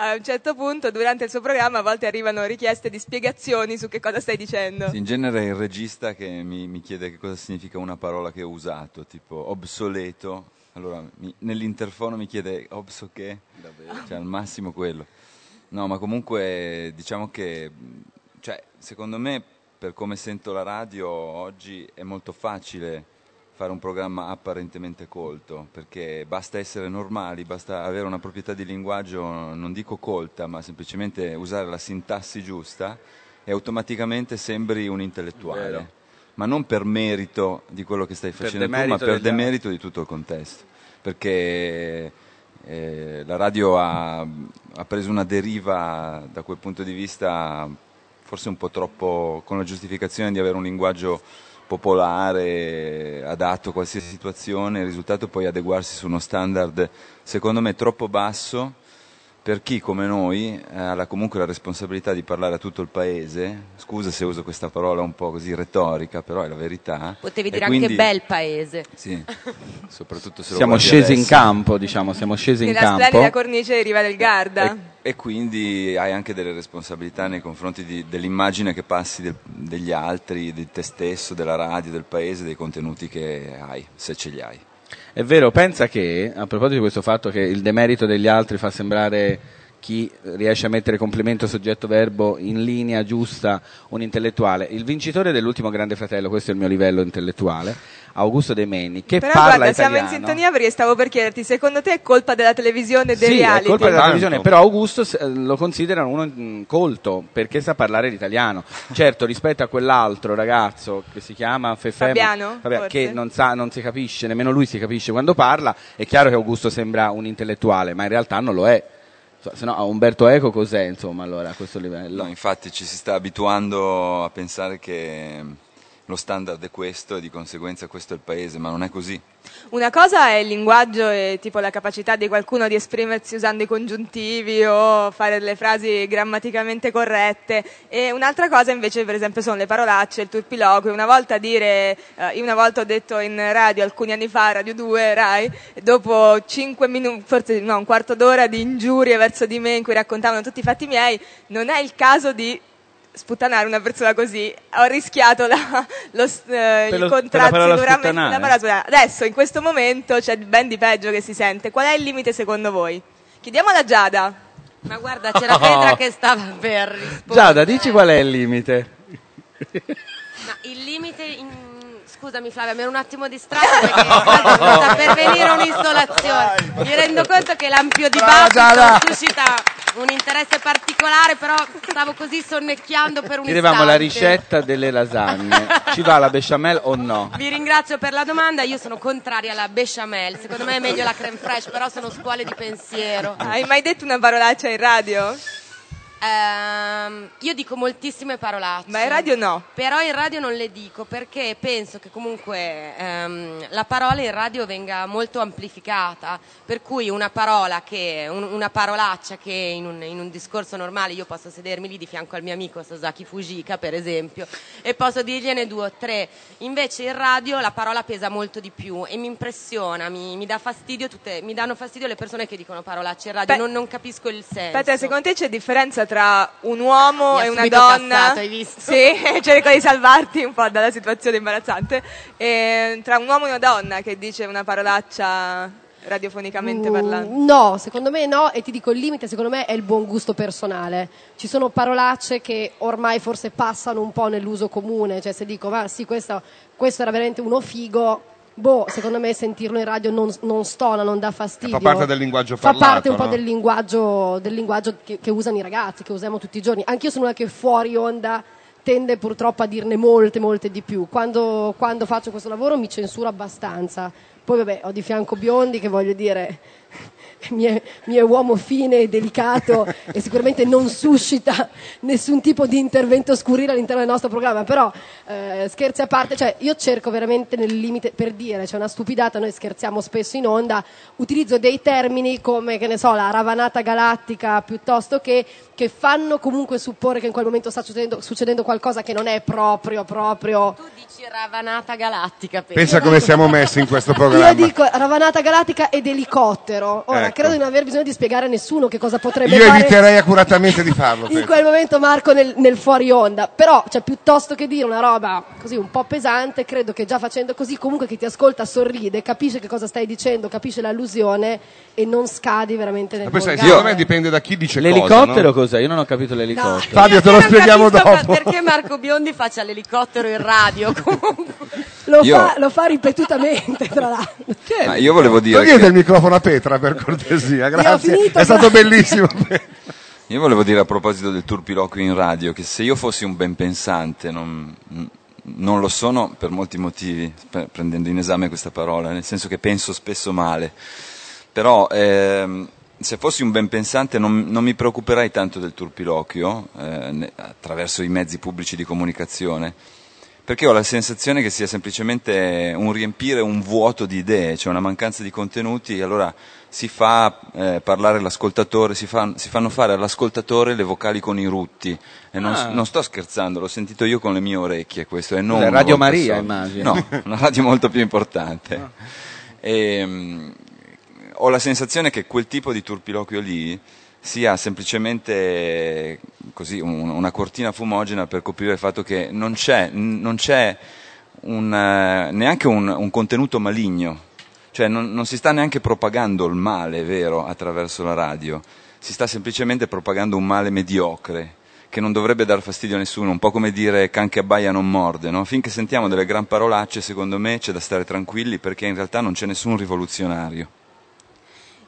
a un certo punto, durante il suo programma, a volte arrivano richieste di spiegazioni su che cosa stai dicendo. Sì, in genere è il regista che mi, mi chiede che cosa significa una parola che ho usato, tipo obsoleto. Allora mi- nell'interfono mi chiede obso che? Cioè al massimo quello. No, ma comunque diciamo che, cioè, secondo me, per come sento la radio oggi è molto facile fare un programma apparentemente colto, perché basta essere normali, basta avere una proprietà di linguaggio, non dico colta, ma semplicemente usare la sintassi giusta e automaticamente sembri un intellettuale. Vero. Ma non per merito di quello che stai facendo tu, ma per demerito di tutto il contesto. Perché eh, la radio ha, ha preso una deriva da quel punto di vista forse un po' troppo con la giustificazione di avere un linguaggio popolare adatto a qualsiasi situazione, il risultato è poi adeguarsi su uno standard secondo me troppo basso per chi come noi eh, ha la- comunque la responsabilità di parlare a tutto il paese, scusa se uso questa parola un po' così retorica, però è la verità. Potevi E dire quindi- anche bel paese. Sì, soprattutto se lo Siamo scesi in adesso. campo, diciamo, siamo scesi in Nella campo. splendida cornice di Riva del Garda. E quindi hai anche delle responsabilità nei confronti di- dell'immagine che passi del- degli altri, di te stesso, della radio, del paese, dei contenuti che hai, se ce li hai. È vero, pensa che, a proposito di questo fatto che il demerito degli altri fa sembrare chi riesce a mettere complemento soggetto-verbo in linea giusta un intellettuale, il vincitore dell'ultimo Grande Fratello, questo è il mio livello intellettuale, Augusto De Meni, che Però parla guarda, siamo italiano. in sintonia perché stavo per chiederti, secondo te è colpa della televisione e dei Sì, è reality? colpa della Tanto. televisione, però Augusto eh, lo considerano uno mm, colto perché sa parlare l'italiano. Certo, rispetto a quell'altro ragazzo che si chiama Fefe, Fabiano, forse? che non, sa, non si capisce, nemmeno lui si capisce quando parla, è chiaro che Augusto sembra un intellettuale, ma in realtà non lo è. Se no, Umberto Eco cos'è, insomma, allora a questo livello? No, infatti ci si sta abituando a pensare che lo standard è questo e di conseguenza questo è il paese, ma non è così. Una cosa è il linguaggio e tipo la capacità di qualcuno di esprimersi usando i congiuntivi o fare delle frasi grammaticamente corrette e un'altra cosa invece per esempio sono le parolacce, il turpiloquio. Una volta dire, eh, io una volta ho detto in radio alcuni anni fa, Radio 2, Rai, dopo 5 minuti, forse no, un quarto d'ora di ingiurie verso di me in cui raccontavano tutti i fatti miei, non è il caso di sputtanare una persona così ho rischiato la- lo, eh, lo- il contratto sicuramente- la parola adesso in questo momento c'è ben di peggio che si sente qual è il limite secondo voi? chiediamo alla Giada Ma guarda, c'era Petra che stava per rispondere. Giada, dici qual è il limite? Ma il limite in- Scusami Flavia, mi ero un attimo distratta perché sta per venire un'instolazione. Mi rendo conto che l'ampio dibattito suscita un interesse particolare, però stavo così sonnecchiando per un Chiedevamo la istante. ricetta delle lasagne. Ci va la bechamel o no? Vi ringrazio per la domanda, io sono contraria alla bechamel, secondo me è meglio la creme fraiche, però sono scuole di pensiero. hai mai detto una parolaccia in radio? Ehm, io dico moltissime parolacce. ma in radio no Però in radio non le dico perché penso che comunque ehm, la parola in radio venga molto amplificata, per cui una parola che, un- una parolaccia che in un, in un discorso normale io posso sedermi lì di fianco al mio amico Sasaki Fujika per esempio e posso dirgliene due o tre, invece in radio la parola pesa molto di più e mi impressiona, mi, mi dà fastidio tutte, mi danno fastidio le persone che dicono parolacce in radio, Beh, non, non capisco il senso. Aspetta, secondo te c'è differenza tra un uomo e una donna? cassato, hai visto? Sì, cerco di salvarti un po' dalla situazione imbarazzante. E tra un uomo e una donna che dice una parolaccia radiofonicamente Mm, parlando. No, secondo me no, e ti dico il limite secondo me è il buon gusto personale. Ci sono parolacce che ormai forse passano un po' nell'uso comune, cioè se dico ma sì questo, questo era veramente uno figo, boh, secondo me sentirlo in radio non, non stona, non dà fastidio. Fa parte del linguaggio Fa parlato, parte un po' no? del linguaggio, del linguaggio che, che usano i ragazzi, che usiamo tutti i giorni. Anch'io sono una che fuori onda tende purtroppo a dirne molte, molte di più. Quando, quando faccio questo lavoro mi censuro abbastanza. Poi vabbè, ho di fianco Biondi che voglio dire mi è, mi è uomo fine e delicato e sicuramente non suscita nessun tipo di intervento scurrile all'interno del nostro programma, però eh, scherzi a parte, cioè io cerco veramente nel limite per dire, c'è una stupidata, noi scherziamo spesso in onda, utilizzo dei termini come, che ne so, la ravanata galattica piuttosto che che fanno comunque supporre che in quel momento sta succedendo, succedendo qualcosa che non è proprio, proprio... Tu dici ravanata galattica, penso. Pensa come siamo messi in questo Io programma. dico ravanata galattica ed elicottero. Ora, Ecco. credo di non aver bisogno di spiegare a nessuno che cosa potrebbe Io fare eviterei accuratamente di farlo. in quel momento Marco nel, nel fuori onda. Però, cioè, piuttosto che dire una roba così un po' pesante, credo che già facendo così, comunque chi ti ascolta sorride, capisce che cosa stai dicendo, capisce l'allusione e non scadi veramente nel Ma secondo me dipende da chi dice L'elicottero cosa. no? cos'è? Io non ho capito l'elicottero. Fabio, te lo spieghiamo dopo. Perché Marco Biondi faccia l'elicottero in radio comunque. Lo, Io- fa, lo fa ripetutamente, tra l'altro. Ma io volevo dire Togliete che- il microfono a Petra per cortesia, grazie. finito, È stato grazie. bellissimo. Io volevo dire a proposito del turpiloquio in radio che se io fossi un ben pensante, non, non lo sono per molti motivi, pre- prendendo in esame questa parola, nel senso che penso spesso male, però ehm, se fossi un ben pensante non, non mi preoccuperei tanto del turpiloquio eh, attraverso i mezzi pubblici di comunicazione, perché ho la sensazione che sia semplicemente un riempire un vuoto di idee, cioè una mancanza di contenuti, e allora si fa eh, parlare l'ascoltatore, si, fa- si fanno fare all'ascoltatore le vocali con i rutti. E non, Ah. non sto scherzando, l'ho sentito io con le mie orecchie questo, e non Radio Maria, sola. immagino. No, una radio molto più importante. E, mm, ho la sensazione che quel tipo di turpiloquio lì sia semplicemente così, un- una cortina fumogena per coprire il fatto che non c'è, non c'è un, eh, neanche un, un contenuto maligno, cioè non, non si sta neanche propagando il male vero attraverso la radio, si sta semplicemente propagando un male mediocre che non dovrebbe dar fastidio a nessuno, un po' come dire can che abbaia non morde, no? finché sentiamo delle gran parolacce secondo me c'è da stare tranquilli perché in realtà non c'è nessun rivoluzionario.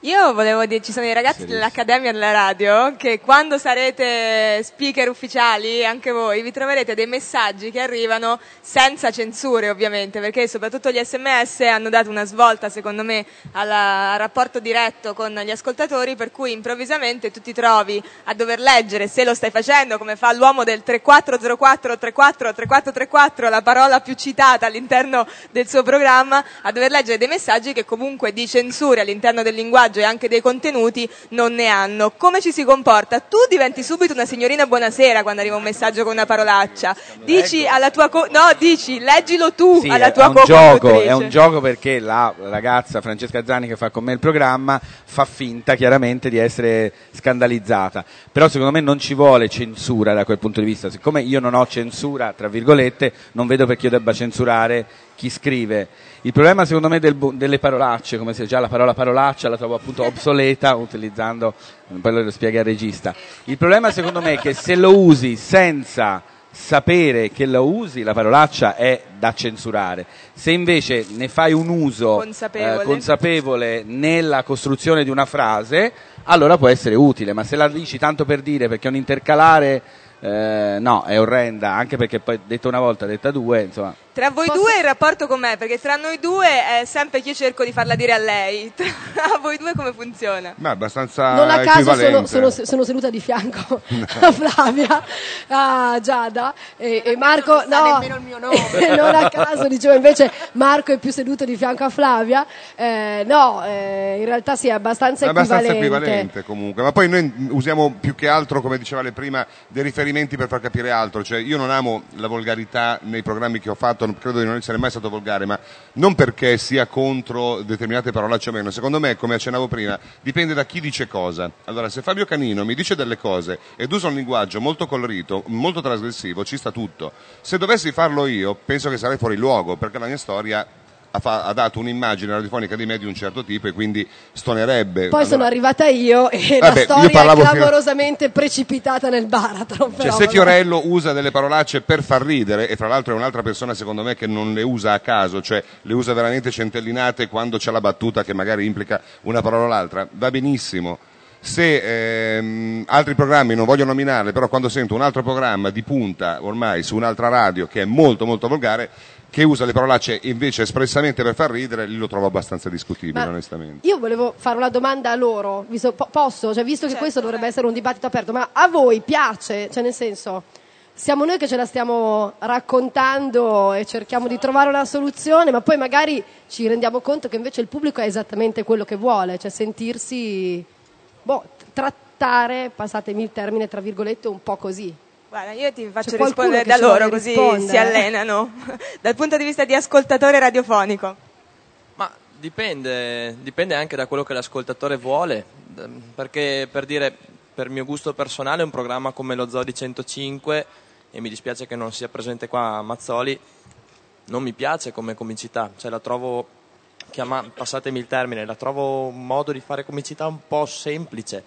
Io volevo dire, ci sono i ragazzi dell'Accademia della Radio che quando sarete speaker ufficiali, anche voi, vi troverete dei messaggi che arrivano senza censure ovviamente, perché soprattutto gli sms hanno dato una svolta secondo me alla- al rapporto diretto con gli ascoltatori, per cui improvvisamente tu ti trovi a dover leggere, se lo stai facendo, come fa l'uomo del 3404 34 3434, la parola più citata all'interno del suo programma, a dover leggere dei messaggi che comunque di censure all'interno del linguaggio e anche dei contenuti non ne hanno. Come ci si comporta? Tu diventi subito una signorina buonasera quando arriva un messaggio con una parolaccia. Dici alla tua co- no, dici leggilo tu Sì, alla tua gioco, co-conduttrice. è un gioco perché la ragazza Francesca Zani che fa con me il programma fa finta chiaramente di essere scandalizzata. Però secondo me non ci vuole censura da quel punto di vista. Siccome io non ho censura, tra virgolette, non vedo perché io debba censurare chi scrive. Il problema secondo me del delle parolacce, come se già la parola parolaccia la trovo appunto obsoleta utilizzando, poi lo spiega il regista. Il problema secondo me è che se lo usi senza sapere che lo usi, la parolaccia è da censurare. Se invece ne fai un uso Consapevole. eh, consapevole nella costruzione di una frase, allora può essere utile, ma se la dici tanto per dire perché è un intercalare, eh, no, è orrenda, anche perché poi detto una volta, detta due, insomma. Tra voi due il rapporto com'è? Perché tra noi due è sempre che io cerco di farla dire a lei. Tra voi due come funziona? Ma abbastanza Non a caso sono, sono- sono seduta di fianco a Flavia, a Giada e, e Marco. Non no, nemmeno il mio nome. non a caso, dicevo invece Marco è più seduto di fianco a Flavia. Eh, no, eh, in realtà sì, è abbastanza È abbastanza equivalente. equivalente comunque, ma poi noi usiamo più che altro, come diceva lei prima, dei riferimenti per far capire altro, cioè io non amo la volgarità nei programmi che ho fatto, non- credo di non essere mai stato volgare, ma non perché sia contro determinate parolacce o meno, secondo me, come accennavo prima, dipende da chi dice cosa. Allora, se Fabio Canino mi dice delle cose ed usa un linguaggio molto colorito, molto trasgressivo, ci sta tutto. Se dovessi farlo io, penso che sarei fuori luogo, perché la mia storia ha, dato un'immagine radiofonica di me di un certo tipo e quindi stonerebbe. Poi sono Allora- arrivata io e Vabbè, la io storia è parlavo fino- clamorosamente precipitata nel baratro. Cioè, però se vabbè. Fiorello usa delle parolacce per far ridere, e fra l'altro è un'altra persona secondo me che non le usa a caso, cioè le usa veramente centellinate quando c'è la battuta che magari implica una parola o l'altra, va benissimo. Se ehm, altri programmi, non voglio nominarle, però quando sento un altro programma di punta ormai su un'altra radio che è molto molto volgare, che usa le parolacce invece espressamente per far ridere, lì lo trovo abbastanza discutibile Ma onestamente. Io volevo fare una domanda a loro, visto- po- posso? Cioè, visto che Certo, questo dovrebbe eh. essere un dibattito aperto, ma a voi piace? Cioè, nel senso, siamo noi che ce la stiamo raccontando e cerchiamo di trovare una soluzione, ma poi magari ci rendiamo conto che invece il pubblico è esattamente quello che vuole, cioè sentirsi, boh, trattare, passatemi il termine, tra virgolette, un po' così. Guarda, io ti faccio rispondere da loro così rispondere? si allenano dal punto di vista di ascoltatore radiofonico. Ma Dipende, dipende anche da quello che l'ascoltatore vuole, perché per dire, per mio gusto personale un programma come lo Zodi 105, e mi dispiace che non sia presente qua Mazzoli, non mi piace come comicità, cioè la trovo, chiama, passatemi il termine, la trovo un modo di fare comicità un po' semplice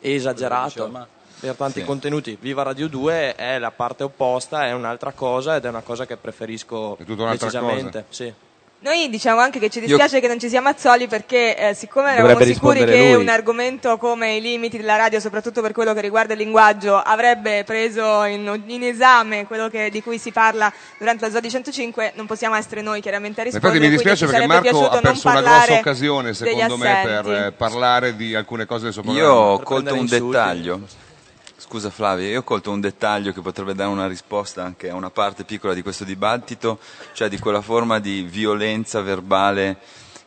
e esagerato per tanti Sì. contenuti. Viva Radio 2 è la parte opposta, è un'altra cosa ed è una cosa che preferisco È tutta un'altra decisamente. Sì. Noi diciamo anche che ci dispiace che non ci sia Mazzoli perché eh, siccome Dovrebbe eravamo sicuri che lui. un argomento come i limiti della radio, soprattutto per quello che riguarda il linguaggio, avrebbe preso in, in esame quello che- di cui si parla durante la Zodi 105, non possiamo essere noi chiaramente a rispondere. Infatti mi dispiace perché Marco ha non perso una grossa occasione, secondo me, per eh, parlare di alcune cose del suo programma. Io ho colto un insulti. dettaglio. Scusa Flavio, io ho colto un dettaglio che potrebbe dare una risposta anche a una parte piccola di questo dibattito, cioè di quella forma di violenza verbale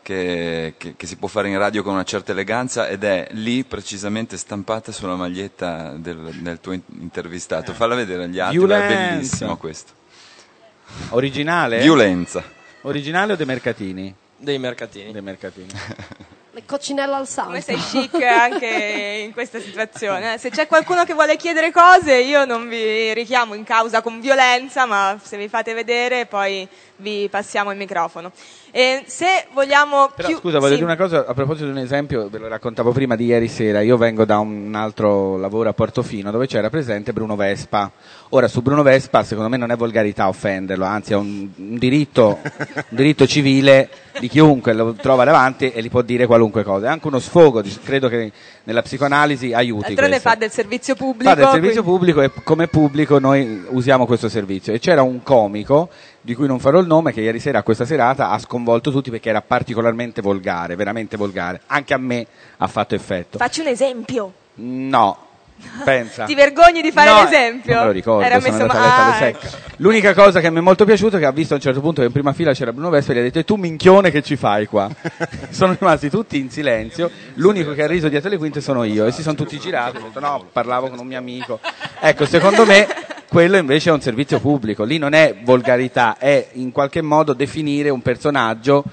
che, che- che si può fare in radio con una certa eleganza ed è lì precisamente stampata sulla maglietta del, del tuo in- intervistato. Falla vedere agli altri, è Violenza. bellissimo questo. Originale? Violenza. Originale o dei mercatini? Dei mercatini. Dei mercatini. Le coccinelle al Come santo. sei chic anche in questa situazione. eh? Se c'è qualcuno che vuole chiedere cose, io non vi richiamo in causa con violenza, ma se vi fate vedere poi vi passiamo il microfono. E se vogliamo Però più... scusa, voglio sì. dire una cosa a proposito di un esempio, ve lo raccontavo prima di ieri sera. Io vengo da un altro lavoro a Portofino dove c'era presente Bruno Vespa. Ora, su Bruno Vespa, secondo me non è volgarità offenderlo, anzi è un, un diritto, un diritto civile di chiunque lo trova davanti e gli può dire qualunque cosa. È anche uno sfogo, credo che nella psicoanalisi aiuti. D'altronde fa del servizio pubblico. Fa del servizio quindi- pubblico e come pubblico noi usiamo questo servizio. E c'era un comico, di cui non farò il nome, che ieri sera a questa serata ha sconvolto tutti perché era particolarmente volgare, veramente volgare. Anche a me ha fatto effetto. Facci un esempio. No, pensa. Ti vergogni di fare No, l'esempio? Non me lo ricordo, Era sono messo andato ma- a letto alle Ah, ecco. L'unica cosa che mi è molto piaciuta è che ha visto a un certo punto che in prima fila c'era Bruno Vespa e gli ha detto e tu minchione che ci fai qua? sono rimasti tutti in silenzio, l'unico che ha riso dietro le quinte sono io e si sono tutti girati, ho detto no, parlavo con un mio amico. Ecco, secondo me quello invece è un servizio pubblico, lì non è volgarità, è in qualche modo definire un personaggio,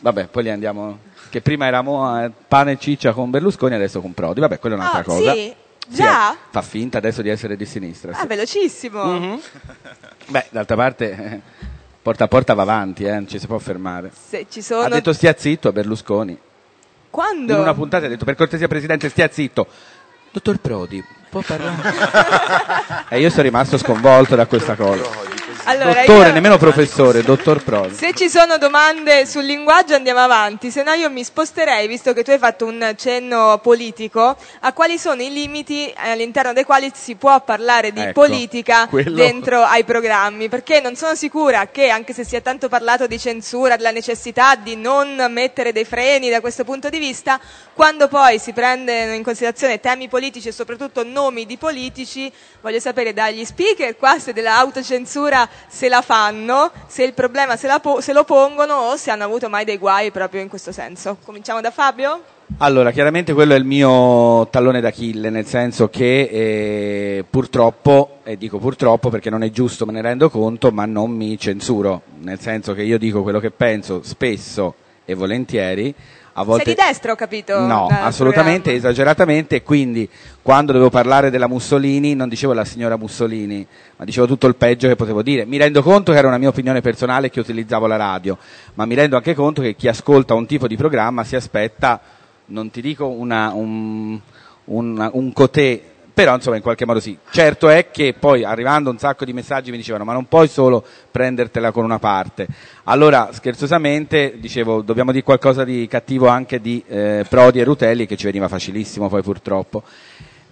vabbè, poi li andiamo, che prima eravamo eh, pane e ciccia con Berlusconi, adesso con Prodi, vabbè, quella è un'altra Ah, cosa. sì? Sì, Già? eh, fa finta adesso di essere di sinistra. Ah, sì. velocissimo. Mhm. Beh, d'altra parte, eh, porta a porta va avanti, eh, non ci si può fermare. Se ci sono... Ha detto stia zitto a Berlusconi. Quando? In una puntata ha detto per cortesia Presidente stia zitto. Dottor Prodi, può parlare? e io sono rimasto sconvolto da questa cosa. Allora, dottore, io- nemmeno professore, dottor Prodi. Se ci sono domande sul linguaggio andiamo avanti, se no io mi sposterei, visto che tu hai fatto un cenno politico, a quali sono i limiti all'interno dei quali si può parlare di Ecco, politica quello- dentro ai programmi, perché non sono sicura che, anche se si è tanto parlato di censura, della necessità di non mettere dei freni da questo punto di vista, quando poi si prendono in considerazione temi politici e soprattutto nomi di politici, voglio sapere dagli speaker qua se dell'autocensura se la fanno, se il problema se, po- se lo pongono o se hanno avuto mai dei guai proprio in questo senso. Cominciamo da Fabio? Allora, chiaramente quello è il mio tallone d'Achille, nel senso che eh, purtroppo, e dico purtroppo perché non è giusto, me ne rendo conto, ma non mi censuro, nel senso che io dico quello che penso spesso e volentieri. A volte... Sei di destra, ho capito? No, dal assolutamente, programma. esageratamente, quindi quando dovevo parlare della Mussolini non dicevo la signora Mussolini, ma dicevo tutto il peggio che potevo dire. Mi rendo conto che era una mia opinione personale che utilizzavo la radio, ma mi rendo anche conto che chi ascolta un tipo di programma si aspetta, non ti dico una, un, un, un cotè, però insomma in qualche modo sì. Certo è che poi arrivando un sacco di messaggi mi dicevano ma non puoi solo prendertela con una parte. Allora scherzosamente dicevo dobbiamo dire qualcosa di cattivo anche di eh, Prodi e Rutelli che ci veniva facilissimo poi purtroppo.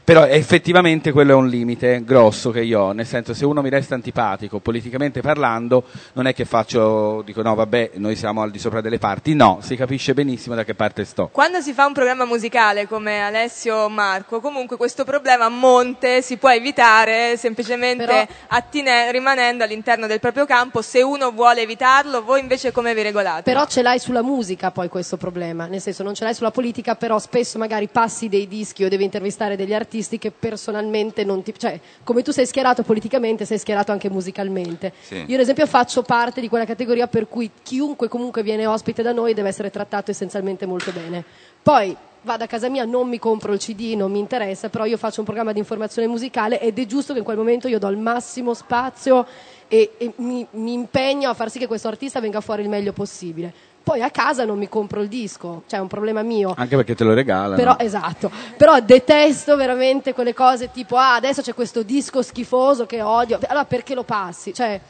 Però effettivamente quello è un limite grosso che io ho, nel senso se uno mi resta antipatico politicamente parlando non è che faccio, dico no vabbè noi siamo al di sopra delle parti, no, si capisce benissimo da che parte sto. Quando si fa un programma musicale come Alessio o Marco, comunque questo problema a monte si può evitare semplicemente Però- attine- rimanendo all'interno del proprio campo. Se uno vuole evitarlo, voi invece come vi regolate? Però ce l'hai sulla musica poi questo problema, nel senso non ce l'hai sulla politica, però spesso magari passi dei dischi o devi intervistare degli artisti artisti che personalmente non ti... cioè come tu sei schierato politicamente sei schierato anche musicalmente. Sì. Io ad esempio faccio parte di quella categoria per cui chiunque comunque viene ospite da noi deve essere trattato essenzialmente molto bene. Poi vado a casa mia, non mi compro il CD, non mi interessa, però io faccio un programma di informazione musicale ed è giusto che in quel momento io do il massimo spazio e, e mi, mi impegno a far sì che questo artista venga fuori il meglio possibile. Poi a casa non mi compro il disco, cioè è un problema mio. Anche perché te lo regalano. Però, esatto, però detesto veramente quelle cose tipo ah adesso c'è questo disco schifoso che odio, allora perché lo passi? Cioè,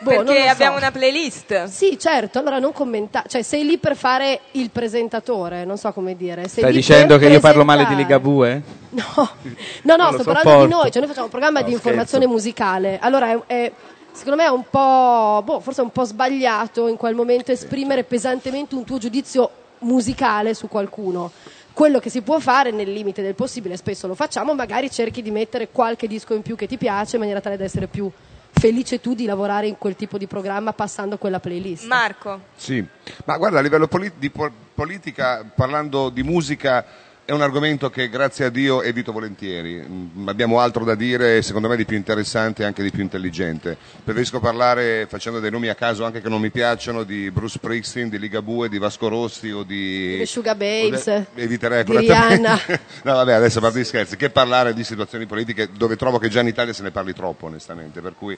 boh, non lo Perché so. abbiamo una playlist. Sì, certo, allora non commentare, cioè sei lì per fare il presentatore, non so come dire. Sei Stai lì dicendo che io parlo male di presentare. Ligabue? No, no, no sto parlando di noi, cioè noi facciamo un programma No, di informazione scherzo. musicale. Allora, è, è- secondo me è un po', boh, forse è un po' sbagliato in quel momento esprimere pesantemente un tuo giudizio musicale su qualcuno. Quello che si può fare nel limite del possibile, spesso lo facciamo, magari cerchi di mettere qualche disco in più che ti piace in maniera tale da essere più felice tu di lavorare in quel tipo di programma passando quella playlist. Marco. Sì, ma guarda, a livello poli- di po- politica, parlando di musica, è un argomento che grazie a Dio evito volentieri. Mm, abbiamo altro da dire, secondo me di più interessante e anche di più intelligente. Preferisco parlare, facendo dei nomi a caso anche che non mi piacciono, di Bruce Springsteen, di Ligabue, di Vasco Rossi o di... Le Sugar Babes, o de- eviterei di. Rihanna. no, vabbè, adesso a parte gli scherzi, che parlare di situazioni politiche dove trovo che già in Italia se ne parli troppo, onestamente, per cui...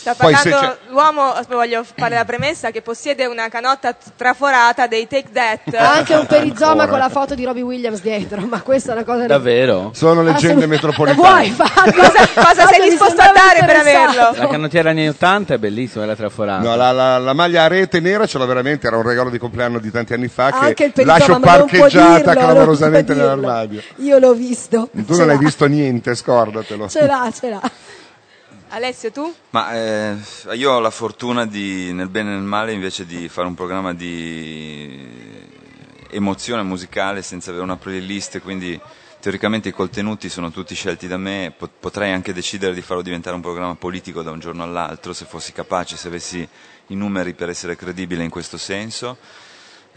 Sta parlando l'uomo, voglio fare la premessa, che possiede una canotta traforata dei Take That. Ha anche un perizoma Ancora. con la foto di Robbie Williams dietro, ma questa è una cosa... Davvero? Sono leggende Assolut- metropolitane. Vuoi, Fabio? Cosa, cosa sei disposto a dare per averlo? La canottiera anni 80 è bellissima, è la traforata. No, la, la- la maglia a rete nera ce l'ho veramente, era un regalo di compleanno di tanti anni fa Anche che il perizoma, lascio parcheggiata dirlo, clamorosamente nell'armadio. Io l'ho visto. Tu Ce non hai l'ha. visto niente, scordatelo. Ce l'ha, ce l'ha. Alessio, tu? Ma eh, io ho la fortuna di, nel bene e nel male, invece di fare un programma di emozione musicale senza avere una playlist, quindi teoricamente i contenuti sono tutti scelti da me, pot- potrei anche decidere di farlo diventare un programma politico da un giorno all'altro, se fossi capace, se avessi i numeri per essere credibile in questo senso.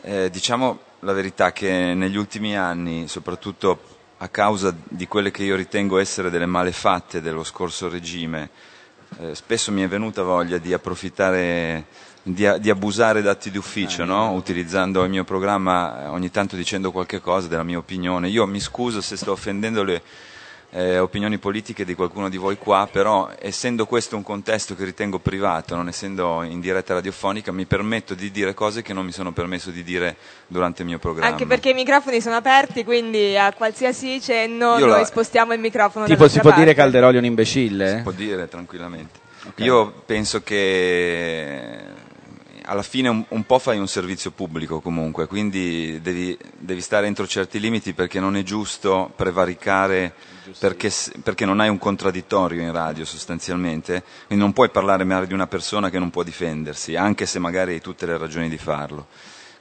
Eh, diciamo la verità che negli ultimi anni, soprattutto a causa di quelle che io ritengo essere delle malefatte dello scorso regime, eh, spesso mi è venuta voglia di approfittare, di, a- di abusare d'atti d'ufficio, no? utilizzando il mio programma eh, ogni tanto dicendo qualche cosa della mia opinione. Io mi scuso se sto offendendo le eh, opinioni politiche di qualcuno di voi qua, però essendo questo un contesto che ritengo privato, non essendo in diretta radiofonica, mi permetto di dire cose che non mi sono permesso di dire durante il mio programma. Anche perché i microfoni sono aperti, quindi a qualsiasi cenno Io noi la- spostiamo il microfono Tipo, si può dire parte. Calderoli è un imbecille? Si può dire tranquillamente. Io penso che alla fine un, un po' fai un servizio pubblico comunque, quindi devi, devi stare entro certi limiti perché non è giusto prevaricare perché, perché non hai un contraddittorio in radio sostanzialmente, quindi non puoi parlare male di una persona che non può difendersi, anche se magari hai tutte le ragioni di farlo.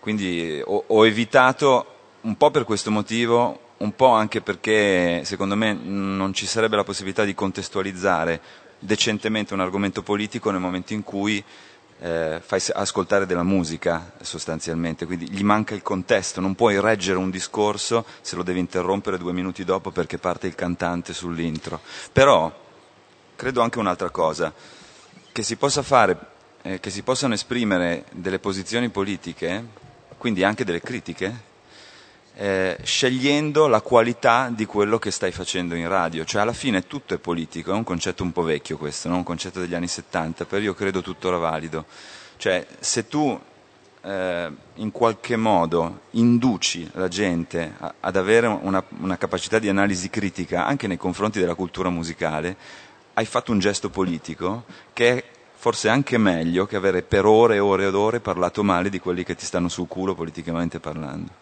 Quindi ho, ho evitato un po' per questo motivo, un po' anche perché secondo me non ci sarebbe la possibilità di contestualizzare decentemente un argomento politico nel momento in cui eh, fai ascoltare della musica sostanzialmente, quindi gli manca il contesto, non puoi reggere un discorso se lo devi interrompere due minuti dopo perché parte il cantante sull'intro. Però credo anche un'altra cosa, che si possa fare, eh, che si possano esprimere delle posizioni politiche, quindi anche delle critiche, eh, scegliendo la qualità di quello che stai facendo in radio, cioè alla fine tutto è politico, è un concetto un po' vecchio questo, no? un concetto degli anni 70, però io credo tuttora valido, cioè se tu eh, in qualche modo induci la gente a- ad avere una, una capacità di analisi critica anche nei confronti della cultura musicale, hai fatto un gesto politico che è forse anche meglio che avere per ore e ore ed ore parlato male di quelli che ti stanno sul culo politicamente parlando.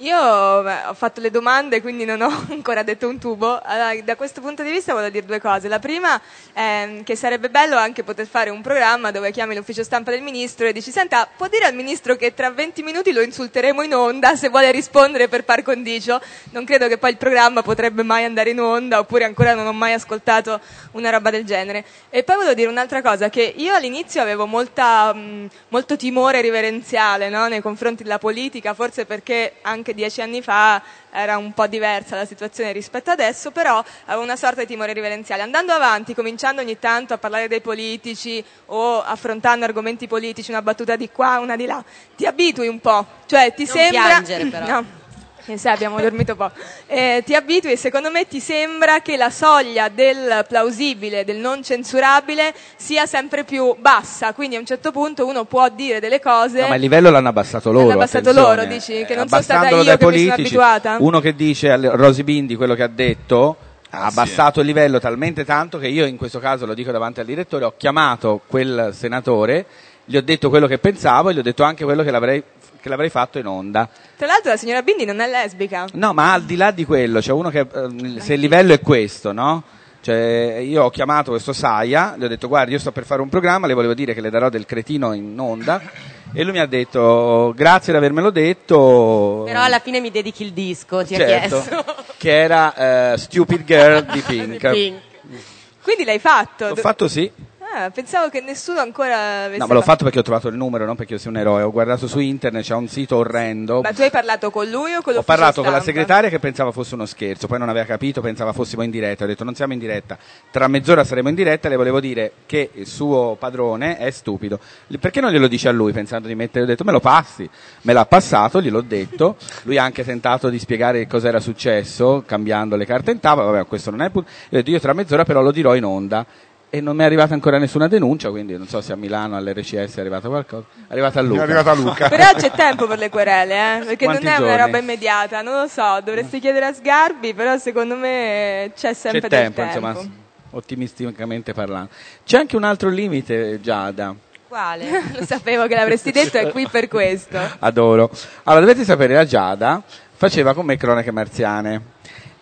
Io beh, ho fatto le domande, quindi non ho ancora detto un tubo. Allora, da questo punto di vista voglio dire due cose. La prima è che sarebbe bello anche poter fare un programma dove chiami l'ufficio stampa del ministro e dici senta, può dire al ministro che tra 20 minuti lo insulteremo in onda se vuole rispondere per par condicio? Non credo che poi il programma potrebbe mai andare in onda, oppure ancora non ho mai ascoltato una roba del genere. E poi volevo dire un'altra cosa, che io all'inizio avevo molta, mh, molto timore riverenziale no, nei confronti della politica, forse perché anche anche dieci anni fa era un po' diversa la situazione rispetto adesso, però avevo una sorta di timore riverenziale. Andando avanti, cominciando ogni tanto a parlare dei politici o affrontando argomenti politici, una battuta di qua, una di là, ti abitui un po', cioè ti Non sembra... piangere, però. No. Eh sì, abbiamo dormito poco. Eh, ti abitui e secondo me ti sembra che la soglia del plausibile, del non censurabile, sia sempre più bassa. Quindi a un certo punto uno può dire delle cose. No, ma il livello l'hanno abbassato loro. L'hanno abbassato attenzione. loro, dici? Che Eh, non sono stata io che mi sono politici. abituata? Uno che dice a Rosy Bindi quello che ha detto ha abbassato il livello talmente tanto che io in questo caso lo dico davanti al direttore, ho chiamato quel senatore, gli ho detto quello che pensavo e gli ho detto anche quello che l'avrei, che l'avrei fatto in onda. Tra l'altro la signora Bindi non è lesbica. No, ma al di là di quello, c'è uno che eh, se il livello è questo, no? Cioè, io ho chiamato questo Saia, gli ho detto guarda io sto per fare un programma, le volevo dire che le darò del cretino in onda e lui mi ha detto grazie di avermelo detto. Però alla fine mi dedichi il disco, ti Certo, ha chiesto. che era eh, Stupid Girl di Pink. Pink. Quindi l'hai fatto. L'ho fatto sì. Ah, pensavo che nessuno ancora avesse No, ma l'ho fatto perché ho trovato il numero, non perché io sia un eroe. Ho guardato su internet, c'è un sito orrendo. Ma tu hai parlato con lui o con Ho l'ufficio parlato con la stampa? segretaria che pensava fosse uno scherzo, poi non aveva capito, pensava fossimo in diretta. Ho detto non siamo in diretta, tra mezz'ora saremo in diretta. Le volevo dire che il suo padrone è stupido. Perché non glielo dice a lui pensando di mettere? Ho detto me lo passi. Me l'ha passato, gliel'ho detto. Lui ha anche tentato di spiegare cosa era successo cambiando le carte in tavola. Vabbè, questo non è punto. Io ho detto io tra mezz'ora però lo dirò in onda. E non mi è arrivata ancora nessuna denuncia, quindi non so se a Milano all'RCS è arrivata qualcosa. È arrivata a Luca. È arrivata a Luca. Però c'è tempo per le querele, eh? perché Quanti non è una giorni? roba immediata, non lo so, dovresti chiedere a Sgarbi, però secondo me c'è sempre C'è del tempo, insomma, ottimisticamente parlando. C'è anche un altro limite, Giada. Quale? Lo sapevo che l'avresti detto, è qui per questo. Adoro. Allora, dovete sapere, la Giada faceva con me cronache marziane.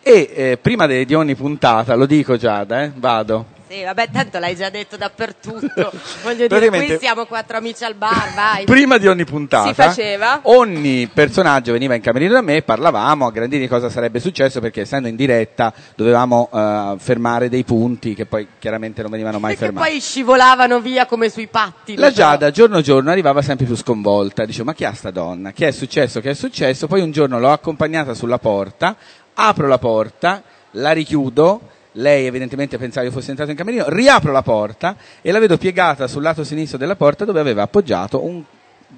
E eh, prima di ogni puntata, lo dico Giada, eh, vado. Sì, vabbè, tanto l'hai già detto dappertutto. Voglio dire, qui siamo quattro amici al bar, vai. Prima di ogni puntata, Si faceva. ogni personaggio veniva in camerino da me e parlavamo a grandi di cosa sarebbe successo perché essendo in diretta dovevamo eh, fermare dei punti che poi chiaramente non venivano mai Perché fermati. poi scivolavano via come sui patti. La so. Giada giorno giorno arrivava sempre più sconvolta, dicevo ma chi ha sta donna? Che è successo? Che è successo? Poi un giorno l'ho accompagnata sulla porta, apro la porta, la richiudo, lei evidentemente pensava io fossi entrato in camerino, riapro la porta e la vedo piegata sul lato sinistro della porta dove aveva appoggiato un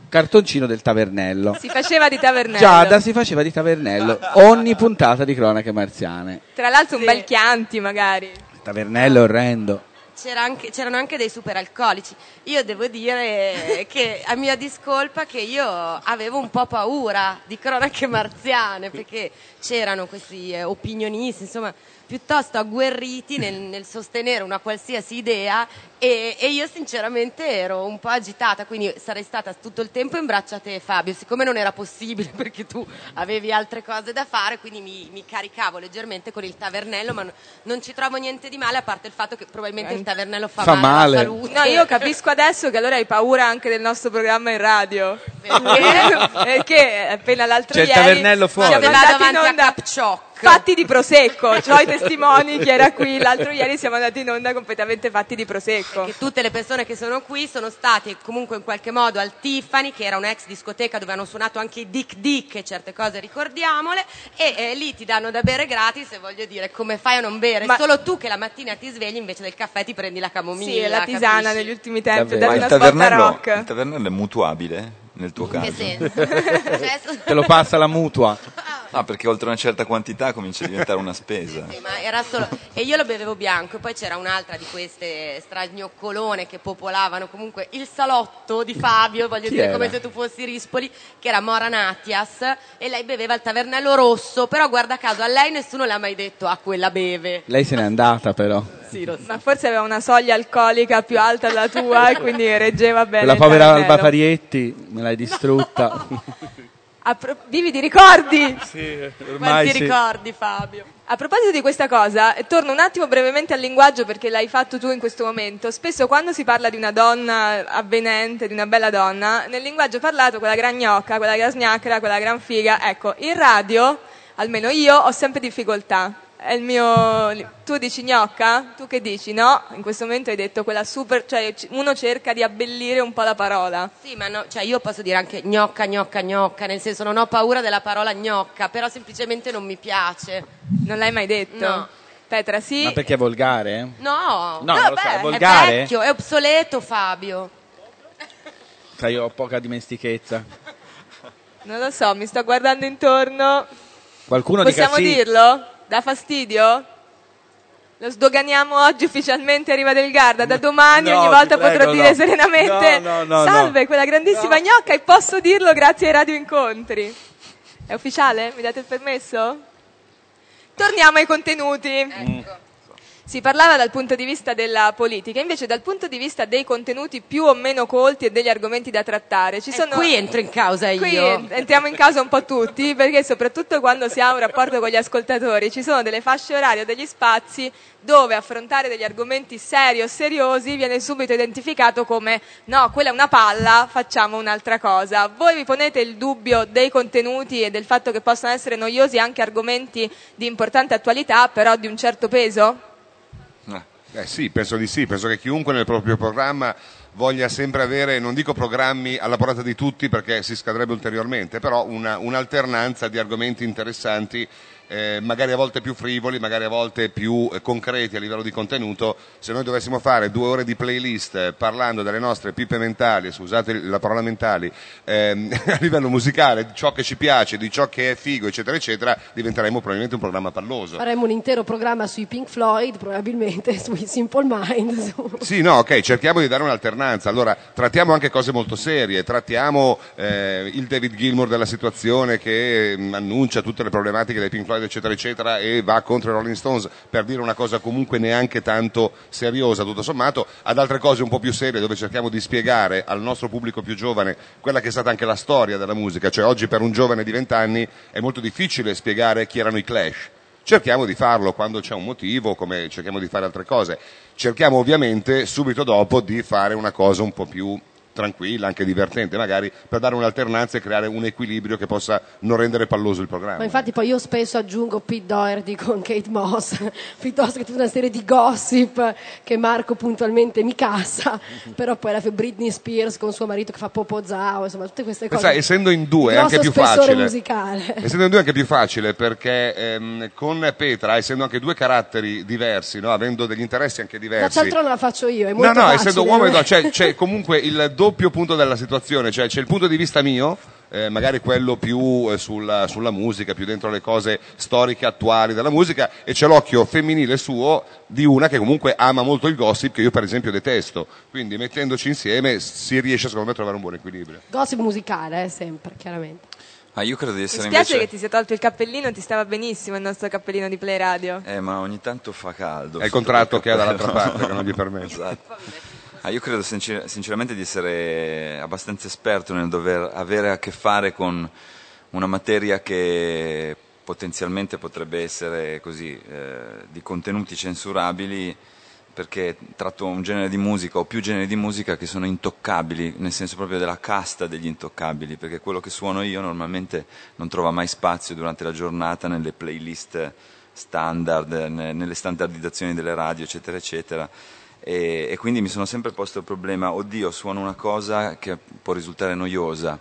cartoncino del tavernello. Si faceva di tavernello. Giada si faceva di tavernello, ogni puntata di cronache marziane. Tra l'altro un bel Chianti magari. Tavernello è orrendo. C'era anche- c'erano anche dei superalcolici. Io devo dire che a mia discolpa che io avevo un po' paura di cronache marziane perché c'erano questi eh, opinionisti, insomma, piuttosto agguerriti nel, nel sostenere una qualsiasi idea e, e io sinceramente ero un po' agitata, quindi sarei stata tutto il tempo in braccio a te Fabio, siccome non era possibile perché tu avevi altre cose da fare, quindi mi, mi caricavo leggermente con il tavernello, ma no- non ci trovo niente di male a parte il fatto che probabilmente il tavernello fa, Fa male, male. alla salute. No, io capisco adesso che allora hai paura anche del nostro programma in radio. Perché, perché appena l'altro C'è il ieri tavernello fuori. siamo Siamo andati davanti a onda Capcioc. Fatti di prosecco. Ho i testimoni chi era qui. L'altro ieri siamo andati in onda completamente fatti di prosecco. che tutte le persone che sono qui sono state comunque in qualche modo al Tiffany, che era un'ex discoteca dove hanno suonato anche i Dick Dick e certe cose ricordiamole, e eh, lì ti danno da bere gratis e voglio dire, come fai a non bere? Ma- Solo tu che la mattina ti svegli invece del caffè ti prendi la camomilla. Sì, la tisana capisci? negli ultimi tempi. Davvero. Una il tavernello, rock. il tavernello è mutuabile nel tuo In che caso? senso? So- Te lo passa la mutua. Ah, perché oltre una certa quantità comincia a diventare una spesa. Sì, era solo... E io lo bevevo bianco, e poi c'era un'altra di queste stragnoccolone che popolavano comunque il salotto di Fabio, voglio Chi dire era? come se tu fossi Rispoli, che era Mora Natias, e lei beveva il tavernello rosso, però guarda caso a lei nessuno le ha mai detto ah quella beve. Lei se n'è andata però. Sì, lo so. Ma forse aveva una soglia alcolica più alta della tua e quindi reggeva bene. La povera. Alba Parietti me l'hai distrutta. A pro- vivi di ricordi! Quanti ricordi Fabio? A proposito di questa cosa, torno un attimo brevemente al linguaggio perché l'hai fatto tu in questo momento. Spesso quando si parla di una donna avvenente, di una bella donna, nel linguaggio parlato quella gran gnocca, quella gran sgnacra, quella gran figa, ecco, in radio, almeno io, ho sempre difficoltà. È il mio... Tu dici gnocca? Tu che dici? No? In questo momento hai detto quella super... Cioè uno cerca di abbellire un po' la parola. Sì, ma no, cioè io posso dire anche gnocca, gnocca, gnocca, nel senso non ho paura della parola gnocca, però semplicemente non mi piace. Non l'hai mai detto? No. Petra, sì? Ma perché è volgare? No, No, non lo so, beh, è è volgare? è vecchio, è obsoleto Fabio. Sai, io ho poca dimestichezza. Non lo so, mi sto guardando intorno. Qualcuno Possiamo dica sì. dirlo? Dà fastidio? Lo sdoganiamo oggi ufficialmente a Riva del Garda. Da domani No, ogni volta prego, potrò no. dire serenamente: No, no, no, Salve, no. quella grandissima gnocca, e posso dirlo grazie ai radio incontri. È ufficiale? Mi date il permesso? Torniamo ai contenuti. Si parlava dal punto di vista della politica, invece dal punto di vista dei contenuti più o meno colti e degli argomenti da trattare. Ci E sono... qui entro in causa Qui io. entriamo in casa un po' tutti, perché soprattutto quando si ha un rapporto con gli ascoltatori ci sono delle fasce orarie o degli spazi dove affrontare degli argomenti seri o seriosi viene subito identificato come no, quella è una palla, facciamo un'altra cosa. Voi vi ponete il dubbio dei contenuti e del fatto che possano essere noiosi anche argomenti di importante attualità, però di un certo peso? Eh sì, penso di sì, penso che chiunque nel proprio programma voglia sempre avere, non dico programmi alla portata di tutti perché si scadrebbe ulteriormente, però una- un'alternanza di argomenti interessanti, eh, magari a volte più frivoli, magari a volte più eh, concreti a livello di contenuto. Se noi dovessimo fare due ore di playlist eh, parlando delle nostre pippe mentali, scusate la parola mentali, ehm, a livello musicale, di ciò che ci piace, di ciò che è figo, eccetera, eccetera, diventeremo probabilmente un programma palloso. Faremo un intero programma sui Pink Floyd, probabilmente sui Simple Mind. su- Sì, no, ok, cerchiamo di dare un'alternanza. Allora, trattiamo anche cose molto serie, trattiamo eh, il David Gilmour della situazione che mm, annuncia tutte le problematiche dei Pink Floyd, eccetera, eccetera, e va contro i Rolling Stones per dire una cosa comunque neanche tanto seriosa, tutto sommato, ad altre cose un po' più serie dove cerchiamo di spiegare al nostro pubblico più giovane quella che è stata anche la storia della musica, cioè oggi per un giovane di 20 anni è molto difficile spiegare chi erano i Clash. Cerchiamo di farlo quando c'è un motivo, come cerchiamo di fare altre cose. Cerchiamo ovviamente subito dopo di fare una cosa un po' più tranquilla, anche divertente magari, per dare un'alternanza e creare un equilibrio che possa non rendere palloso il programma. Ma infatti poi io spesso aggiungo Pete Doherty con Kate Moss, piuttosto che tutta una serie di gossip che Marco puntualmente mi cassa, però poi fine Britney Spears con suo marito che fa Popo Zao, insomma tutte queste Ma cose. sai, essendo in due è anche più facile. musicale. Essendo in due è anche più facile perché ehm, con Petra, essendo anche due caratteri diversi, no? avendo degli interessi anche La diversi. cialtrona la faccio io, è No, molto no, facile. essendo uomo e donna, c'è, c'è comunque il doppio punto della situazione, cioè c'è il punto di vista mio, eh, magari quello più eh, sulla, sulla musica, più dentro le cose storiche attuali della musica, e c'è l'occhio femminile suo di una che comunque ama molto il gossip, che io per esempio detesto. Quindi mettendoci insieme si riesce secondo me a trovare un buon equilibrio. Gossip musicale, eh, sempre, chiaramente. Ah, io credo di Mi essere spiace invece... che ti sia tolto il cappellino, ti stava benissimo il nostro cappellino di Play Radio. Eh, ma ogni tanto fa caldo. È il contratto quel che ha dall'altra parte, che non gli permette. Esatto. Ah, io credo sincer- sinceramente di essere abbastanza esperto nel dover avere a che fare con una materia che potenzialmente potrebbe essere così eh, di contenuti censurabili perché tratto un genere di musica o più generi di musica che sono intoccabili, nel senso proprio della casta degli intoccabili, perché quello che suono io normalmente non trova mai spazio durante la giornata nelle playlist standard, ne- nelle standardizzazioni delle radio, eccetera, eccetera. E, e quindi mi sono sempre posto il problema, oddio, suono una cosa che può risultare noiosa.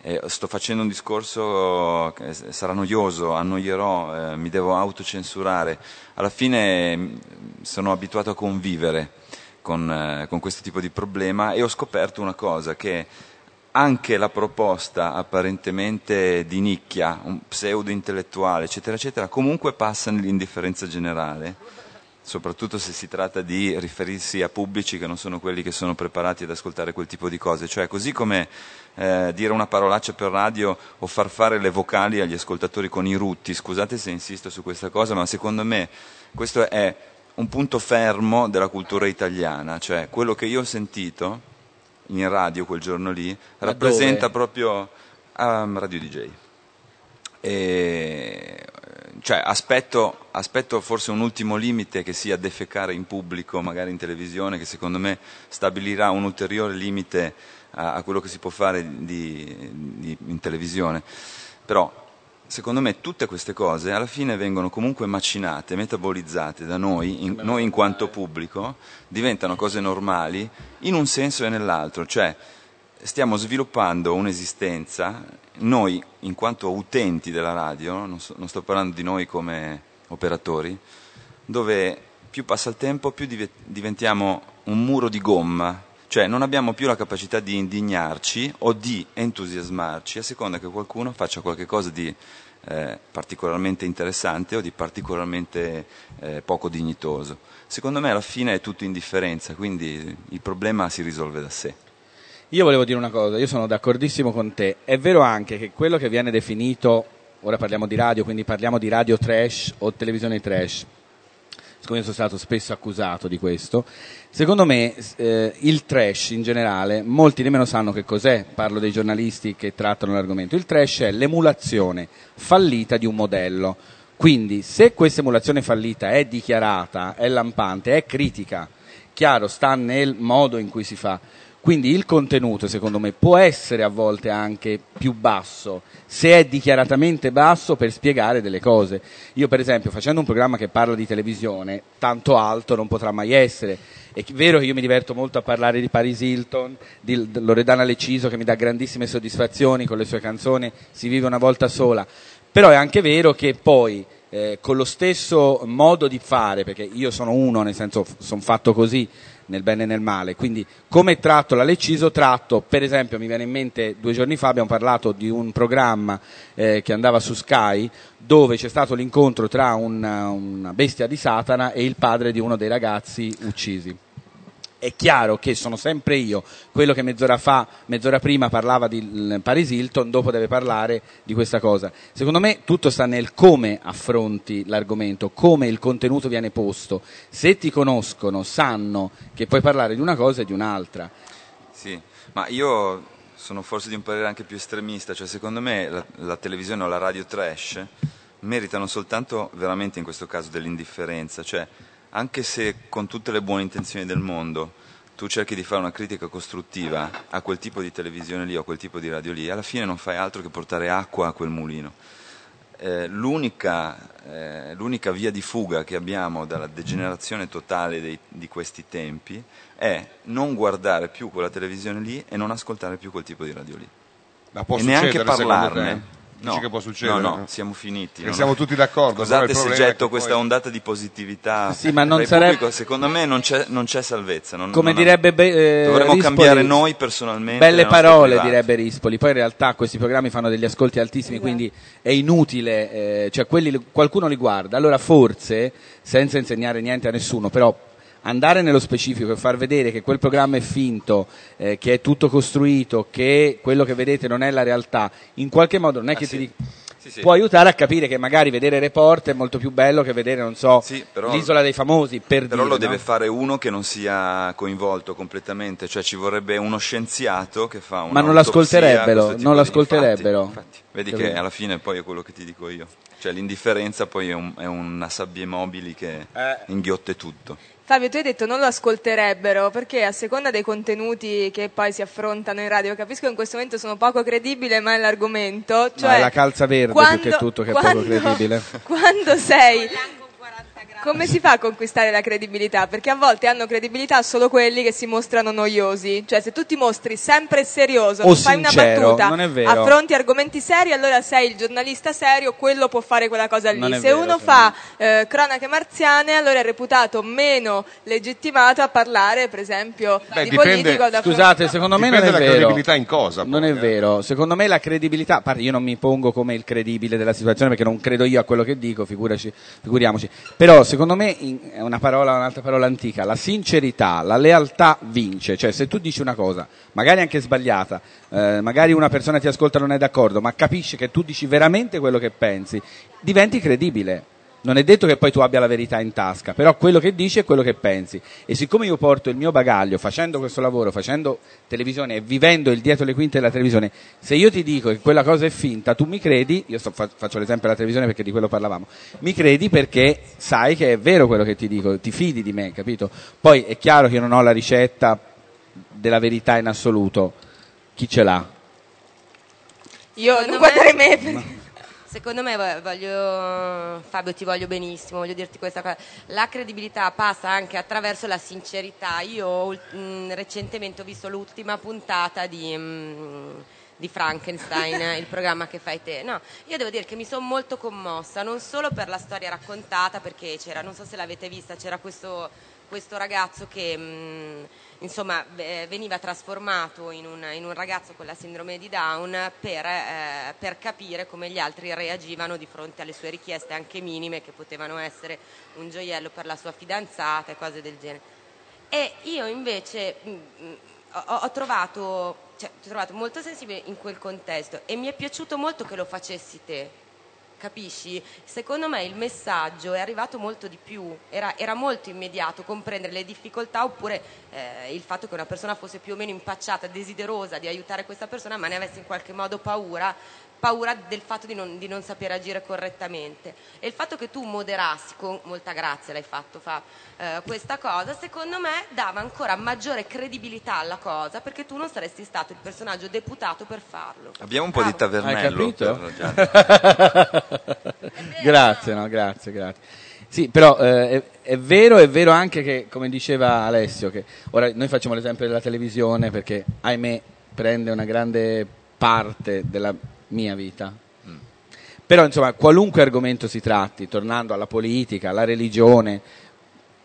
Eh, sto facendo un discorso che sarà noioso, annoierò, eh, mi devo autocensurare. Alla fine mh, sono abituato a convivere con, eh, con questo tipo di problema e ho scoperto una cosa, che anche la proposta apparentemente di nicchia, un pseudo intellettuale, eccetera, eccetera, comunque passa nell'indifferenza generale soprattutto se si tratta di riferirsi a pubblici che non sono quelli che sono preparati ad ascoltare quel tipo di cose. Cioè, così come eh, dire una parolaccia per radio o far fare le vocali agli ascoltatori con i rutti, scusate se insisto su questa cosa, ma secondo me questo è un punto fermo della cultura italiana, cioè quello che io ho sentito in radio quel giorno lì rappresenta proprio um, Radio DJ. E, cioè, aspetto, aspetto forse un ultimo limite che sia defecare in pubblico, magari in televisione, che secondo me stabilirà un ulteriore limite a, a quello che si può fare di- di- in televisione. Però secondo me tutte queste cose alla fine vengono comunque macinate, metabolizzate da noi, in, noi in quanto pubblico, diventano cose normali in un senso e nell'altro, cioè stiamo sviluppando un'esistenza, noi in quanto utenti della radio, non, so, non sto parlando di noi come operatori, dove più passa il tempo più diventiamo un muro di gomma, cioè non abbiamo più la capacità di indignarci o di entusiasmarci a seconda che qualcuno faccia qualcosa di eh, particolarmente interessante o di particolarmente eh, poco dignitoso. Secondo me alla fine è tutto indifferenza, quindi il problema si risolve da sé. Io volevo dire una cosa, io sono d'accordissimo con te. È vero anche che quello che viene definito, ora parliamo di radio, quindi parliamo di radio trash o televisione trash, siccome sono stato spesso accusato di questo, secondo me eh, il trash in generale, molti nemmeno sanno che cos'è, parlo dei giornalisti che trattano l'argomento, il trash è l'emulazione fallita di un modello. Quindi se questa emulazione fallita è dichiarata, è lampante, è critica, chiaro, sta nel modo in cui si fa quindi il contenuto, secondo me, può essere a volte anche più basso, se è dichiaratamente basso per spiegare delle cose. Io, per esempio, facendo un programma che parla di televisione, tanto alto non potrà mai essere. È vero che io mi diverto molto a parlare di Paris Hilton, di Loredana Leciso che mi dà grandissime soddisfazioni con le sue canzoni Si vive una volta sola, però è anche vero che poi eh, con lo stesso modo di fare, perché io sono uno, nel senso sono fatto così, nel bene e nel male. Quindi come tratto la Leciso, tratto, per esempio mi viene in mente due giorni fa abbiamo parlato di un programma eh, che andava su Sky dove c'è stato l'incontro tra una, una bestia di Satana e il padre di uno dei ragazzi uccisi è chiaro che sono sempre io, quello che mezz'ora fa, mezz'ora prima parlava di Paris Hilton, dopo deve parlare di questa cosa. Secondo me tutto sta nel come affronti l'argomento, come il contenuto viene posto. Se ti conoscono, sanno che puoi parlare di una cosa e di un'altra. Sì, ma io sono forse di un parere anche più estremista, cioè secondo me la, la televisione o la radio trash meritano soltanto veramente in questo caso dell'indifferenza, cioè anche se con tutte le buone intenzioni del mondo tu cerchi di fare una critica costruttiva a quel tipo di televisione lì o a quel tipo di radio lì, alla fine non fai altro che portare acqua a quel mulino. Eh, l'unica, eh, l'unica, via di fuga che abbiamo dalla degenerazione totale dei, di questi tempi è non guardare più quella televisione lì e non ascoltare più quel tipo di radio lì. Ma può e neanche parlarne No, Dici che può succedere? No, no, siamo finiti. Che siamo tutti d'accordo. Scusate se getto questa poi... ondata di positività. Sì, ma non sarebbe... Pubblico, secondo me non c'è, non c'è salvezza. Non, Come non direbbe be- eh, Dovremmo Rispoli, cambiare noi personalmente. Belle parole, private. direbbe Rispoli. Poi in realtà questi programmi fanno degli ascolti altissimi, quindi è inutile. Eh, cioè quelli, qualcuno li guarda. Allora forse, senza insegnare niente a nessuno, però andare nello specifico e far vedere che quel programma è finto, eh, che è tutto costruito, che quello che vedete non è la realtà, in qualche modo non è ah, che sì. ti dico sì, sì. può aiutare a capire che magari vedere Report è molto più bello che vedere, non so, sì, però, l'isola dei famosi. Per però dire, lo deve no? fare uno che non sia coinvolto completamente, cioè ci vorrebbe uno scienziato che fa una Ma non l'ascolterebbero, non l'ascolterebbero. Infatti, infatti. Vedi che alla fine poi è quello che ti dico io. Cioè l'indifferenza poi è, un, è una sabbia mobili che eh. inghiotte tutto. Fabio, tu hai detto non lo ascolterebbero perché a seconda dei contenuti che poi si affrontano in radio, capisco che in questo momento sono poco credibile, ma è l'argomento. Cioè, no, è la calza verde quando, più che tutto che quando, è poco credibile. Quando sei come si fa a conquistare la credibilità? Perché a volte hanno credibilità solo quelli che si mostrano noiosi. Cioè, se tu ti mostri sempre serioso, o fai sincero, una battuta, affronti argomenti seri, allora sei il giornalista serio, quello può fare quella cosa lì. Se vero, uno fa eh, cronache marziane, allora è reputato meno legittimato a parlare, per esempio, Beh, di dipende, politico. Da scusate, secondo me non è la vero. credibilità in cosa? Non è vero. Secondo me la credibilità, io non mi pongo come il credibile della situazione perché non credo io a quello che dico, figuriamoci. Però secondo me è una parola, un'altra parola antica, la sincerità, la lealtà vince, cioè se tu dici una cosa, magari anche sbagliata, eh, magari una persona ti ascolta e non è d'accordo, ma capisce che tu dici veramente quello che pensi, diventi credibile non è detto che poi tu abbia la verità in tasca, però quello che dici è quello che pensi. E siccome io porto il mio bagaglio facendo questo lavoro, facendo televisione e vivendo il dietro le quinte della televisione, se io ti dico che quella cosa è finta, tu mi credi, io sto, faccio l'esempio della televisione perché di quello parlavamo, mi credi perché sai che è vero quello che ti dico, ti fidi di me, capito? Poi è chiaro che io non ho la ricetta della verità in assoluto, chi ce l'ha? Io non guardare me. Secondo me voglio, Fabio ti voglio benissimo, voglio dirti questa cosa, la credibilità passa anche attraverso la sincerità. Io mh, recentemente ho visto l'ultima puntata di... Mh, di Frankenstein, il programma che fai te. No, io devo dire che mi sono molto commossa, non solo per la storia raccontata, perché c'era, non so se l'avete vista, c'era questo, questo ragazzo che mh, insomma, veniva trasformato in un, in un, ragazzo con la sindrome di Down per, eh, per, capire come gli altri reagivano di fronte alle sue richieste anche minime che potevano essere un gioiello per la sua fidanzata e cose del genere. E io invece mh, mm, ho, ho, trovato, cioè, ho trovato molto sensibile in quel contesto e mi è piaciuto molto che lo facessi te capisci? Secondo me il messaggio è arrivato molto di più, era, era molto immediato comprendere le difficoltà oppure eh, il fatto che una persona fosse più o meno impacciata, desiderosa di aiutare questa persona, ma ne avesse in qualche modo paura, paura del fatto di non, di non, sapere agire correttamente. E il fatto che tu moderassi, con molta grazia l'hai fatto, fa, eh, questa cosa, secondo me dava ancora maggiore credibilità alla cosa, perché tu non saresti stato il personaggio deputato per farlo. Abbiamo un po' di tavernello. grazie, no, grazie, grazie. Sì, però eh, è, è, vero, è vero anche che, come diceva Alessio, che ora noi facciamo l'esempio della televisione perché, ahimè, prende una grande parte della mia vita. Però insomma, qualunque argomento si tratti, tornando alla politica, alla religione,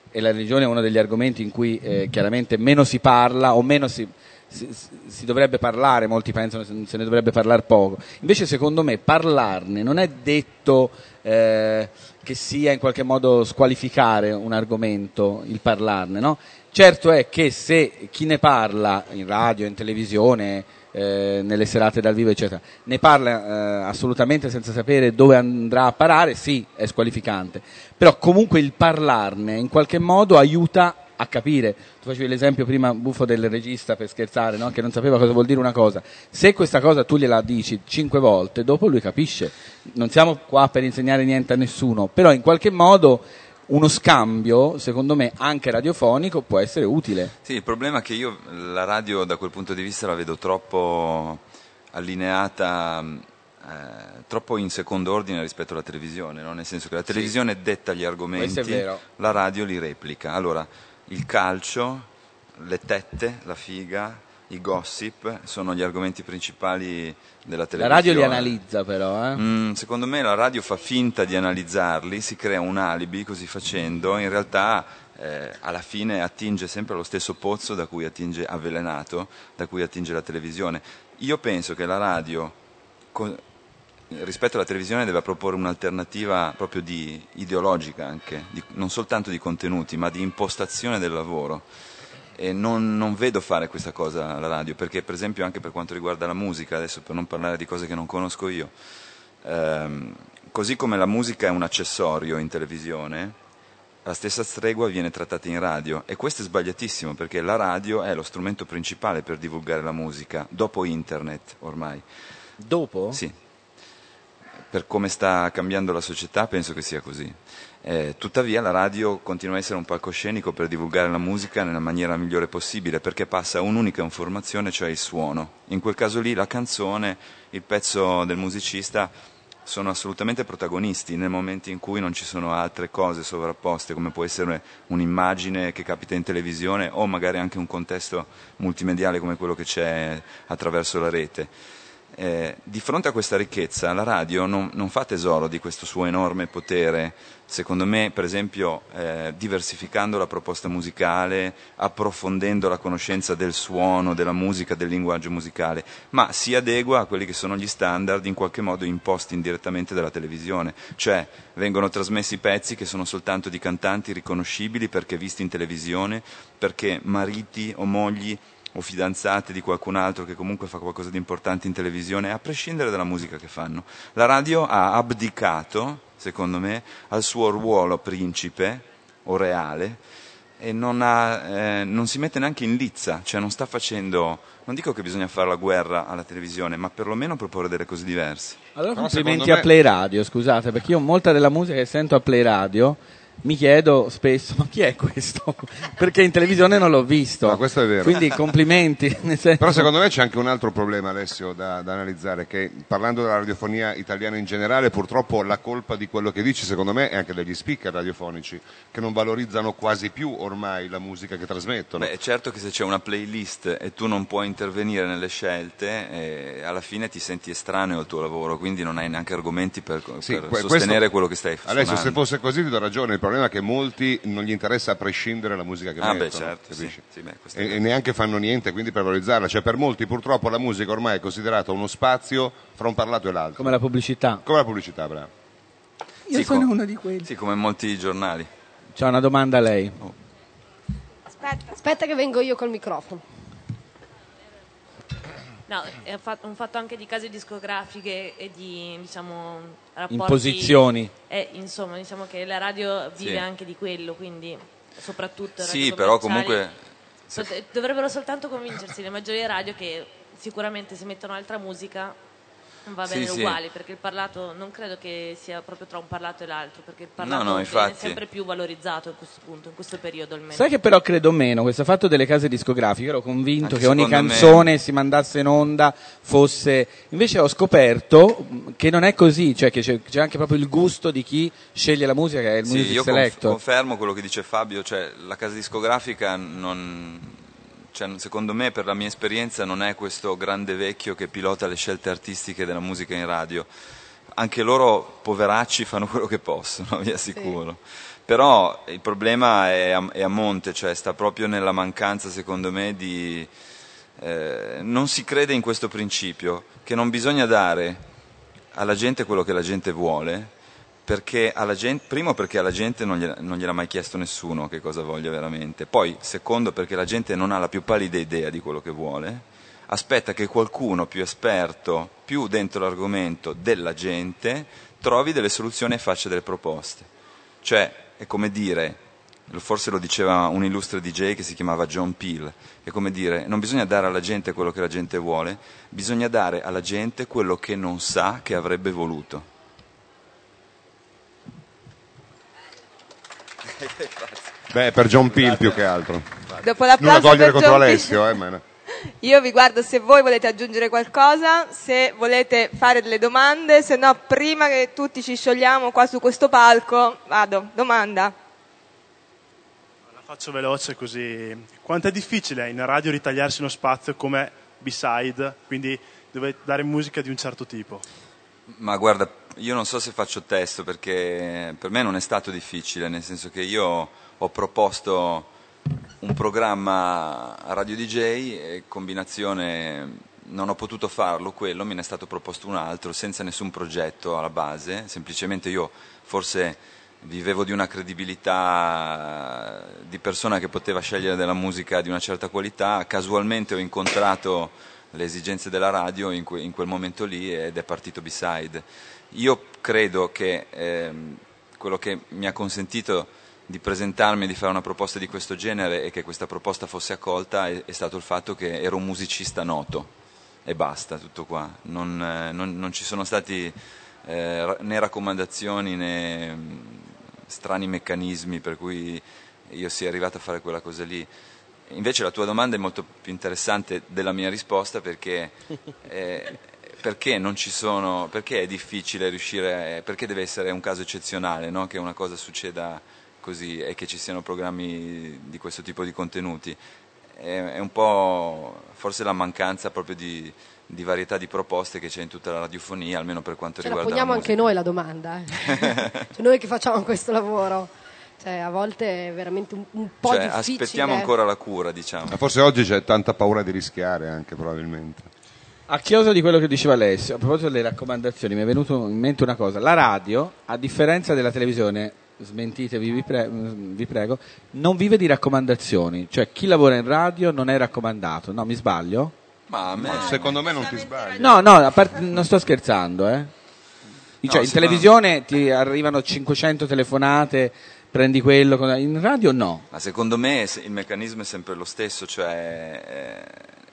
e la religione è uno degli argomenti in cui eh, chiaramente meno si parla o meno si, si, si, dovrebbe parlare, molti pensano se ne dovrebbe parlare poco. Invece secondo me parlarne non è detto eh, che sia in qualche modo squalificare un argomento, il parlarne. No? Certo è che se chi ne parla in radio, in televisione, eh, nelle serate dal vivo, eccetera. Ne parla eh, assolutamente senza sapere dove andrà a parare, sì, è squalificante, però comunque il parlarne in qualche modo aiuta a capire. Tu facevi l'esempio prima buffo del regista per scherzare, no? che non sapeva cosa vuol dire una cosa. Se questa cosa tu gliela dici cinque volte, dopo lui capisce. Non siamo qua per insegnare niente a nessuno, però in qualche modo uno scambio, secondo me, anche radiofonico può essere utile. Sì, il problema è che io la radio da quel punto di vista la vedo troppo allineata, eh, troppo in secondo ordine rispetto alla televisione, no? nel senso che la televisione sì. detta gli argomenti, la radio li replica. Allora, il calcio, le tette, la figa, i gossip sono gli argomenti principali della televisione. La radio li analizza però, eh? mm, secondo me la radio fa finta di analizzarli, si crea un alibi così facendo, in realtà eh, alla fine attinge sempre allo stesso pozzo da cui attinge avvelenato, da cui attinge la televisione. Io penso che la radio con, rispetto alla televisione deve proporre un'alternativa proprio di, ideologica anche, di, non soltanto di contenuti, ma di impostazione del lavoro non, non, vedo fare questa cosa alla radio, perché per esempio anche per quanto riguarda la musica, adesso per non parlare di cose che non conosco io, ehm, così come la musica è un accessorio in televisione, la stessa stregua viene trattata in radio e questo è sbagliatissimo perché la radio è lo strumento principale per divulgare la musica, dopo internet ormai. Dopo? Sì. Per come sta cambiando la società penso che sia così. Eh, tuttavia la radio continua a essere un palcoscenico per divulgare la musica nella maniera migliore possibile perché passa un'unica informazione, cioè il suono. In quel caso lì la canzone, il pezzo del musicista sono assolutamente protagonisti nel momento in cui non ci sono altre cose sovrapposte, come può essere un'immagine che capita in televisione o magari anche un contesto multimediale come quello che c'è attraverso la rete. Eh, di fronte a questa ricchezza la radio non, non, fa tesoro di questo suo enorme potere, secondo me per esempio eh, diversificando la proposta musicale, approfondendo la conoscenza del suono, della musica, del linguaggio musicale, ma si adegua a quelli che sono gli standard in qualche modo imposti indirettamente dalla televisione, cioè vengono trasmessi pezzi che sono soltanto di cantanti riconoscibili perché visti in televisione, perché mariti o mogli o fidanzate di qualcun altro che comunque fa qualcosa di importante in televisione, a prescindere dalla musica che fanno. La radio ha abdicato, secondo me, al suo ruolo principe o reale e non, ha, eh, non, si mette neanche in lizza, cioè non sta facendo, non dico che bisogna fare la guerra alla televisione, ma perlomeno proporre delle cose diverse. Allora complimenti me... a Play Radio, scusate, perché io molta della musica che sento a Play Radio mi chiedo spesso, ma chi è questo? Perché in televisione non l'ho visto. No, questo è vero. Quindi complimenti. Però secondo me c'è anche un altro problema, Alessio, da, da analizzare, che parlando della radiofonia italiana in generale, purtroppo la colpa di quello che dici, secondo me, è anche degli speaker radiofonici, che non valorizzano quasi più ormai la musica che trasmettono. Beh, è certo che se c'è una playlist e tu non puoi intervenire nelle scelte, eh, alla fine ti senti estraneo al tuo lavoro, quindi non hai neanche argomenti per, Sì, per que- sostenere questo- quello che stai facendo. Alessio, se fosse così ti do ragione, il problema è che molti non gli interessa a prescindere la musica che Ah, beh, mettono, certo, sì, sì, beh, è e, e neanche fanno niente quindi per valorizzarla, cioè per molti purtroppo la musica ormai è considerata uno spazio fra un parlato e l'altro, Come la pubblicità. come la pubblicità, bravo. Io Sì, sono co- uno di quelli. Sì, come molti giornali. C'ho una domanda a lei. Aspetta. Aspetta che vengo io col microfono. No, è un fatto anche di case discografiche e di diciamo, rapporti. Imposizioni. Eh, insomma, diciamo che la radio vive Sì. anche di quello, quindi soprattutto. Sì, però comunque... Dovrebbero soltanto convincersi le maggiori radio che sicuramente se mettono altra musica va Sì, bene sì. uguale, perché il parlato non credo che sia proprio tra un parlato e l'altro, perché il parlato no, viene infatti. sempre più valorizzato in questo punto, in questo periodo almeno. Sai che però credo meno, questo fatto delle case discografiche, ero convinto Anche che ogni secondo me- canzone si mandasse in onda fosse... Invece ho scoperto che non è così, cioè che c'è, c'è anche proprio il gusto di chi sceglie la musica, che è il Sì, music io conf- confermo quello che dice Fabio, cioè la casa discografica non... cioè, secondo me per la mia esperienza non è questo grande vecchio che pilota le scelte artistiche della musica in radio. Anche loro, poveracci, fanno quello che possono, vi assicuro. Però il problema è a, è a monte, cioè sta proprio nella mancanza, secondo me, di... eh, non si crede in questo principio, che non bisogna dare alla gente quello che la gente vuole, perché gente, primo perché alla gente non gliela, non gliel'ha mai chiesto nessuno che cosa voglia veramente, poi secondo perché la gente non ha la più pallida idea di quello che vuole, aspetta che qualcuno più esperto, più dentro l'argomento della gente, trovi delle soluzioni e faccia delle proposte. Cioè, è come dire, forse lo diceva un illustre DJ che si chiamava John Peel, è come dire, non bisogna dare alla gente quello che la gente vuole, bisogna dare alla gente quello che non sa che avrebbe voluto. Beh, per John Peel più che altro. Dopo Nulla l'applauso a togliere per contro John Alessio, eh, ma... Io vi guardo se voi volete aggiungere qualcosa, se volete fare delle domande, se no prima che tutti ci sciogliamo qua su questo palco, vado, domanda. La faccio veloce così. Quanto è difficile in radio ritagliarsi uno spazio come B-side, quindi dove dare musica di un certo tipo? Ma guarda, io non so se faccio testo perché per me non è stato difficile, nel senso che io ho proposto un programma a Radio DJ e combinazione non ho potuto farlo quello, me ne è stato proposto un altro senza nessun progetto alla base, semplicemente io forse vivevo di una credibilità di persona che poteva scegliere della musica di una certa qualità, casualmente ho incontrato le esigenze della radio in, que- in quel momento lì ed è partito B-Side. Io credo che ehm, quello che mi ha consentito di presentarmi e di fare una proposta di questo genere e che questa proposta fosse accolta è, è stato il fatto che ero un musicista noto e basta, tutto qua. Non, eh, non- non ci sono stati eh, né raccomandazioni né strani meccanismi per cui io sia arrivato a fare quella cosa lì. Invece la tua domanda è molto più interessante della mia risposta perché, eh, perché non ci sono, perché è difficile riuscire, perché deve essere un caso eccezionale no? che una cosa succeda così e che ci siano programmi di questo tipo di contenuti. È, è un po' forse la mancanza proprio di, di varietà di proposte che c'è in tutta la radiofonia, almeno per quanto Ce la riguarda poniamo la anche musica. noi la domanda, eh. Cioè, noi che facciamo questo lavoro. Cioè, a volte è veramente un, un po' Cioè, difficile. aspettiamo ancora la cura, diciamo. Ma forse oggi c'è tanta paura di rischiare anche probabilmente. A chiosa di quello che diceva Alessio, a proposito delle raccomandazioni, mi è venuto in mente una cosa. La radio, a differenza della televisione, smentitevi vi, pre- vi prego, non vive di raccomandazioni. Cioè chi lavora in radio non è raccomandato. No, mi sbaglio? Ma a me... Secondo me non ti sbagli. No, no, a part- non sto scherzando, eh. Cioè, in sì, televisione ti arrivano 500 telefonate, prendi quello, con- in radio no. Ma secondo me il meccanismo è sempre lo stesso, cioè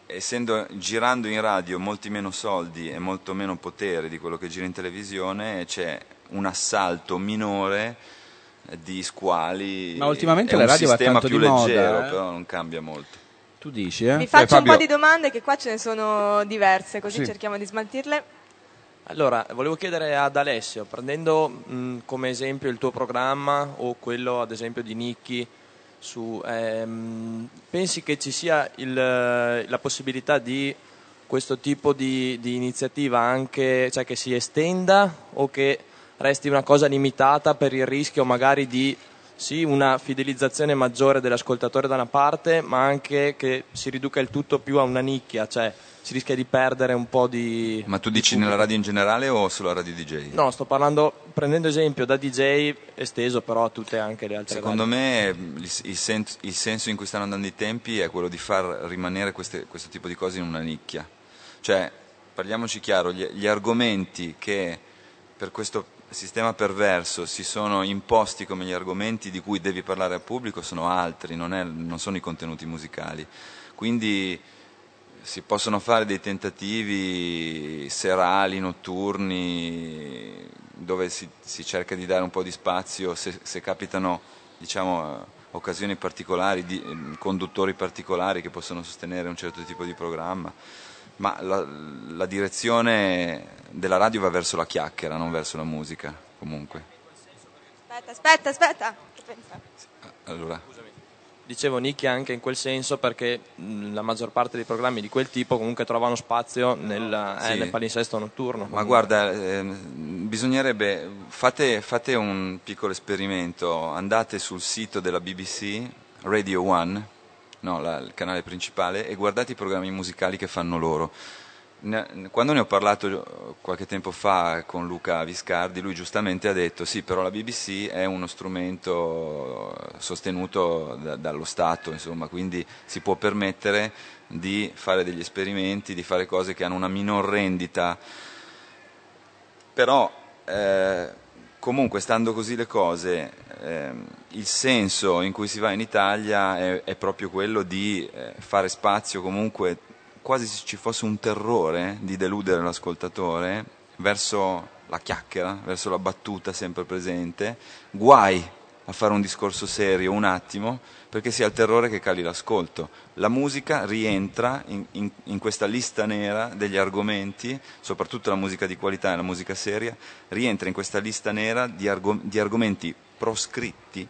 eh, essendo girando in radio molti meno soldi e molto meno potere di quello che gira in televisione, c'è un assalto minore di squali. Ma ultimamente è la un radio va sistema tanto più di moda, leggero, eh. però non cambia molto. Tu dici, eh? Vi faccio un po' di domande che qua ce ne sono diverse, così Sì. cerchiamo di smaltirle. Allora, volevo chiedere ad Alessio, prendendo mh, come esempio il tuo programma o quello ad esempio di Nicchi, su, ehm, pensi che ci sia il, la possibilità di questo tipo di, di iniziativa anche, cioè che si estenda o che resti una cosa limitata per il rischio magari di sì, una fidelizzazione maggiore dell'ascoltatore da una parte, ma anche che si riduca il tutto più a una nicchia, cioè si rischia di perdere un po' di... Ma tu dici nella radio in generale o solo a radio DJ? No, sto parlando, prendendo esempio da DJ, esteso però a tutte anche le altre Secondo radio. me il, il sen- il senso in cui stanno andando i tempi è quello di far rimanere queste- questo tipo di cose in una nicchia. Cioè, parliamoci chiaro, gli, gli argomenti che per questo sistema perverso si sono imposti come gli argomenti di cui devi parlare al pubblico sono altri, non, è- non sono i contenuti musicali. Quindi si possono fare dei tentativi serali, notturni, dove si, si cerca di dare un po' di spazio se, se capitano diciamo, occasioni particolari, di, conduttori particolari che possono sostenere un certo tipo di programma. Ma la, la direzione della radio va verso la chiacchiera, non verso la musica, comunque. Aspetta, aspetta, aspetta. Che pensa? Dicevo nicchia anche in quel senso perché mh, la maggior parte dei programmi di quel tipo comunque trovano spazio nel, eh, Sì. nel palinsesto notturno. Ma guarda, ehm, bisognerebbe, fate, fate un piccolo esperimento, andate sul sito della BBC, Radio One, no, la- il canale principale, e guardate i programmi musicali che fanno loro. Quando ne ho parlato eh, qualche tempo fa con Luca Viscardi, lui giustamente ha detto sì, però la BBC è uno strumento eh, sostenuto da- dallo Stato, insomma, quindi si può permettere di fare degli esperimenti, di fare cose che hanno una minor rendita. Però eh, comunque stando così le cose ehm, il senso in cui si va in Italia è, è proprio quello di eh, fare spazio comunque quasi se ci fosse un terrore di deludere l'ascoltatore verso la chiacchiera, verso la battuta sempre presente, guai a fare un discorso serio un attimo perché si ha il terrore che cali l'ascolto. La musica rientra in, in- in questa lista nera degli argomenti, soprattutto la musica di qualità e la musica seria, rientra in questa lista nera di, argo- di argomenti proscritti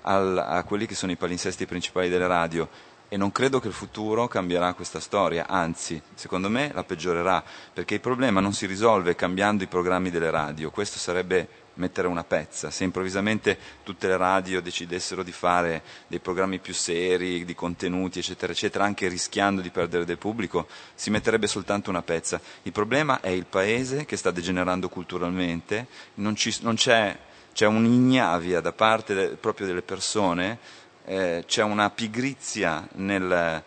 al- a quelli che sono i palinsesti principali delle radio e non credo che il futuro cambierà questa storia, anzi, secondo me la peggiorerà, perché il problema non si risolve cambiando i programmi delle radio, questo sarebbe mettere una pezza, se improvvisamente tutte le radio decidessero di fare dei programmi più seri, di contenuti, eccetera, eccetera, anche rischiando di perdere del pubblico, si metterebbe soltanto una pezza. Il problema è il paese che sta degenerando culturalmente, non, ci- non c'è c'è un'ignavia da parte de- proprio delle persone, eh, c'è una pigrizia nel,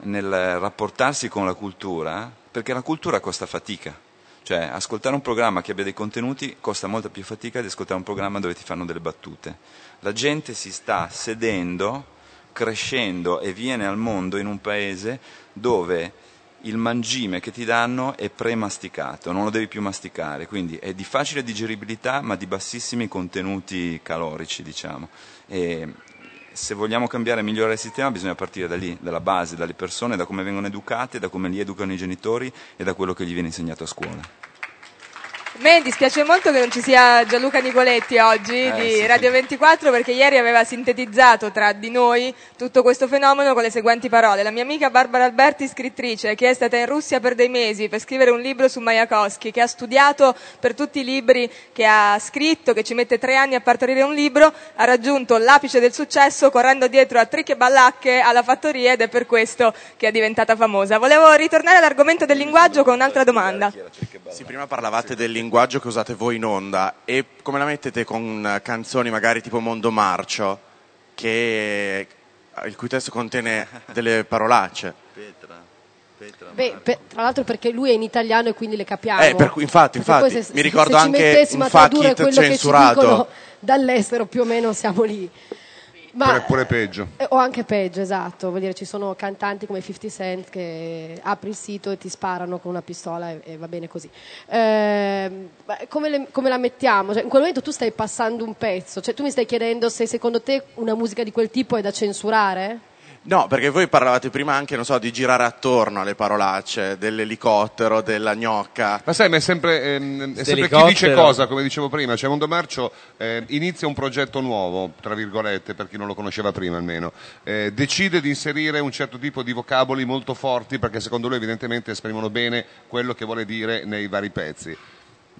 nel rapportarsi con la cultura, perché la cultura costa fatica. Cioè, ascoltare un programma che abbia dei contenuti costa molta più fatica di ascoltare un programma dove ti fanno delle battute. La gente si sta sedendo, crescendo e viene al mondo in un paese dove il mangime che ti danno è premasticato, non lo devi più masticare, quindi è di facile digeribilità ma di bassissimi contenuti calorici, diciamo. E se vogliamo cambiare e migliorare il sistema bisogna partire da lì, dalla base, dalle persone, da come vengono educate, da come li educano i genitori e da quello che gli viene insegnato a scuola. Me dispiace molto che non ci sia Gianluca Nicoletti oggi Eh, di sì. Radio 24 perché ieri aveva sintetizzato tra di noi tutto questo fenomeno con le seguenti parole. La mia amica Barbara Alberti, scrittrice, che è stata in Russia per dei mesi per scrivere un libro su Mayakovsky, che ha studiato per tutti i libri che ha scritto, che ci mette tre anni a partorire un libro, ha raggiunto l'apice del successo correndo dietro a trick e ballacche alla fattoria ed è per questo che è diventata famosa. Volevo ritornare all'argomento del linguaggio con un'altra domanda. Sì, prima parlavate del linguaggio che usate voi in onda e come la mettete con eh, canzoni magari tipo Mondo Marcio, che, il cui testo contiene delle parolacce? Beh, per- tra l'altro perché lui è in italiano e quindi le capiamo. Eh, per cui- infatti, infatti, se- mi ricordo anche un fuck it quello che ci censurato. dall'estero più o meno siamo lì. Ma- Pure, pure peggio. Eh, O anche peggio, esatto. Vuol dire, ci sono cantanti come 50 Cent che apri il sito e ti sparano con una pistola e, e va bene così. Ma come, le- come la mettiamo? Cioè, in quel momento tu stai passando un pezzo, cioè tu mi stai chiedendo se secondo te una musica di quel tipo è da censurare? No, perché voi parlavate prima anche, non so, di girare attorno alle parolacce, dell'elicottero, della gnocca. Ma sai, ma è sempre, ehm, è sempre chi dice cosa, come dicevo prima. Cioè, Mondo Marcio eh, inizia un progetto nuovo, tra virgolette, per chi non lo conosceva prima almeno. Eh, decide di inserire un certo tipo di vocaboli molto forti, perché secondo lui evidentemente esprimono bene quello che vuole dire nei vari pezzi.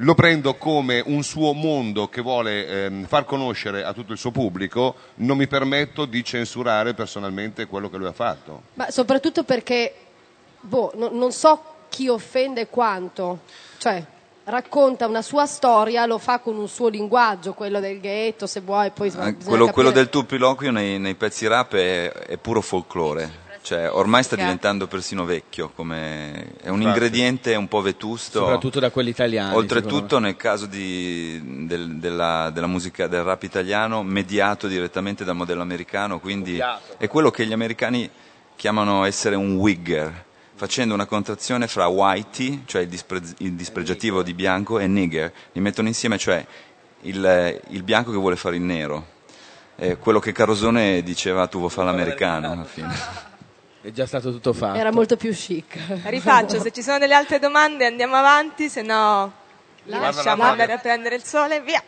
Lo prendo come un suo mondo che vuole ehm, far conoscere a tutto il suo pubblico, non mi permetto di censurare personalmente quello che lui ha fatto. Ma soprattutto perché, boh, no- non so chi offende quanto. Cioè, racconta una sua storia, lo fa con un suo linguaggio, quello del ghetto, se vuoi, poi Eh, quello, quello del turpiloquio nei, nei pezzi rap è, è puro folklore. Cioè, ormai sta diventando persino vecchio, come- è un Infatti. ingrediente un po' vetusto. Soprattutto da quelli italiani. Oltretutto, nel caso di- del- della, della musica del rap italiano, mediato direttamente dal modello americano, quindi Copiato. è quello che gli americani chiamano essere un wigger, facendo una contrazione fra whitey, cioè il, dispre- il dispregiativo di bianco, e nigger. Li mettono insieme, cioè il, il bianco che vuole fare il nero. È quello che Carosone diceva tu vuoi fare l'americano alla fine. È già stato tutto fatto. Era molto più chic. Rifaccio, se ci sono delle altre domande andiamo avanti, se no lasciamo la andare a prendere il sole, via.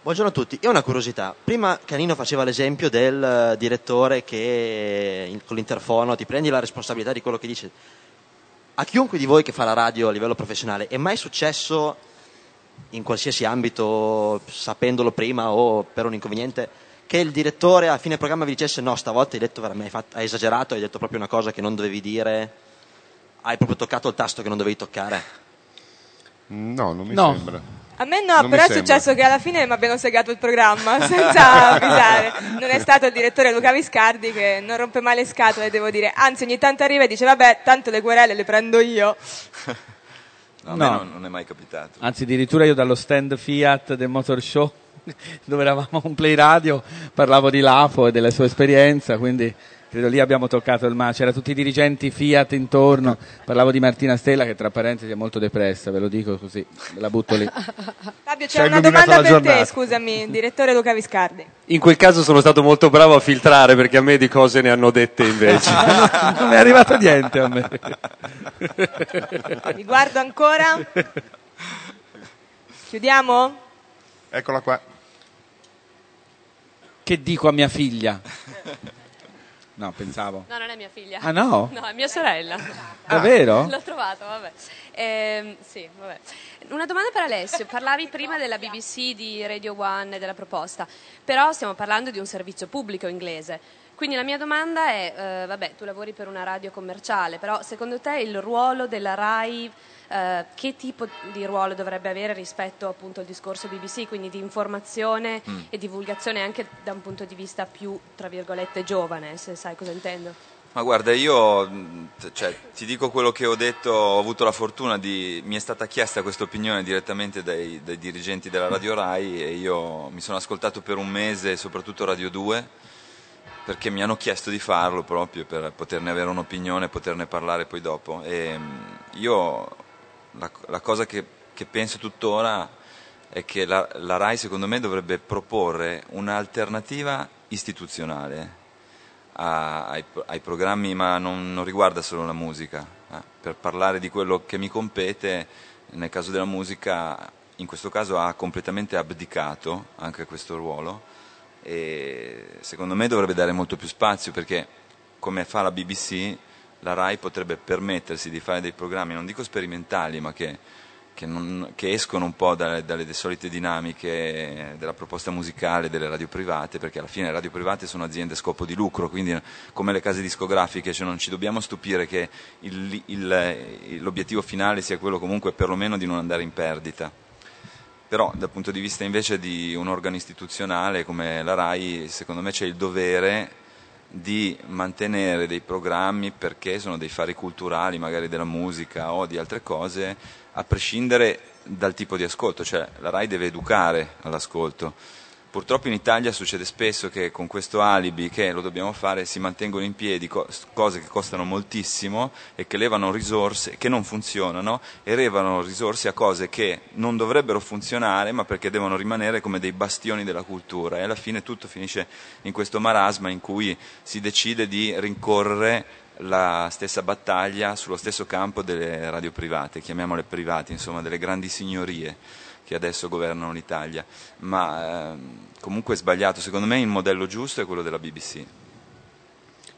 Buongiorno a tutti, io ho una curiosità. Prima Canino faceva l'esempio del eh, direttore che in- con l'interfono ti prendi la responsabilità di quello che dice. A chiunque di voi che fa la radio a livello professionale, è mai successo in qualsiasi ambito, sapendolo prima o per un inconveniente, che il direttore a fine programma vi dicesse no, stavolta hai, detto veramente, hai, fatto- hai esagerato, hai detto proprio una cosa che non dovevi dire, hai proprio toccato il tasto che non dovevi toccare? No, non mi No. sembra. A me no, Non però è successo che alla fine mi abbiano segato il programma senza avvisare. Non è stato il direttore Luca Viscardi che non rompe mai le scatole, devo dire. Anzi, ogni tanto arriva e dice vabbè, tanto le querele le prendo io. No, a No. me non, non è mai capitato. Anzi, addirittura io dallo stand Fiat del Motor Show, dove eravamo un play radio, parlavo di Lapo e della sua esperienza, quindi credo lì abbiamo toccato il mare. C'erano tutti i dirigenti Fiat intorno, parlavo di Martina Stella che tra parentesi è molto depressa, ve lo dico così, la butto lì. Fabio, c'è una domanda per te, giornata. scusami, direttore Luca Viscardi. In quel caso sono stato molto bravo a filtrare perché a me di cose ne hanno dette invece. non è arrivato niente a me. Vi guardo ancora. Chiudiamo? Eccola qua. Che dico a mia figlia? No, pensavo. No, non è mia figlia. Ah, no? No, è mia sorella. Davvero? L'ho trovato, vabbè. Ehm, sì, vabbè. Una domanda per Alessio. Parlavi prima della BBC, di Radio One e della proposta, però stiamo parlando di un servizio pubblico inglese. Quindi la mia domanda è, eh, vabbè, tu lavori per una radio commerciale, però secondo te il ruolo della RAI, eh, che tipo di ruolo dovrebbe avere rispetto appunto al discorso BBC, quindi di informazione Mm. e divulgazione anche da un punto di vista più, tra virgolette, giovane, se sai cosa intendo? Ma guarda, io cioè, ti dico quello che ho detto, ho avuto la fortuna di... mi è stata chiesta questa opinione direttamente dai, dai dirigenti della Radio Rai e io mi sono ascoltato per un mese, soprattutto Radio 2, perché mi hanno chiesto di farlo proprio per poterne avere un'opinione poterne parlare poi dopo. E mh, io la, la cosa che, che penso tuttora è che la, la RAI secondo me dovrebbe proporre un'alternativa istituzionale a- ai, ai programmi, ma non, non riguarda solo la musica. eh. Per parlare di quello che mi compete, nel caso della musica, in questo caso ha completamente abdicato anche questo ruolo e secondo me dovrebbe dare molto più spazio perché come fa la BBC la RAI potrebbe permettersi di fare dei programmi, non dico sperimentali, ma che, che non- che escono un po' dalle, dalle solite dinamiche della proposta musicale delle radio private, perché alla fine le radio private sono aziende a scopo di lucro, quindi come le case discografiche, cioè non ci dobbiamo stupire che il- il- l'obiettivo finale sia quello comunque perlomeno di non andare in perdita. Però dal punto di vista invece di un organo istituzionale come la RAI, secondo me c'è il dovere di mantenere dei programmi perché sono dei fari culturali, magari della musica o di altre cose, a prescindere dal tipo di ascolto, cioè la RAI deve educare all'ascolto. Purtroppo in Italia succede spesso che con questo alibi che lo dobbiamo fare si mantengono in piedi co- cose che costano moltissimo e che levano risorse, che non funzionano e levano risorse a cose che non dovrebbero funzionare ma perché devono rimanere come dei bastioni della cultura. E alla fine tutto finisce in questo marasma in cui si decide di rincorrere la stessa battaglia sullo stesso campo delle radio private, chiamiamole private, insomma delle grandi signorie che adesso governano l'Italia, ma ehm, comunque è sbagliato, secondo me il modello giusto è quello della BBC.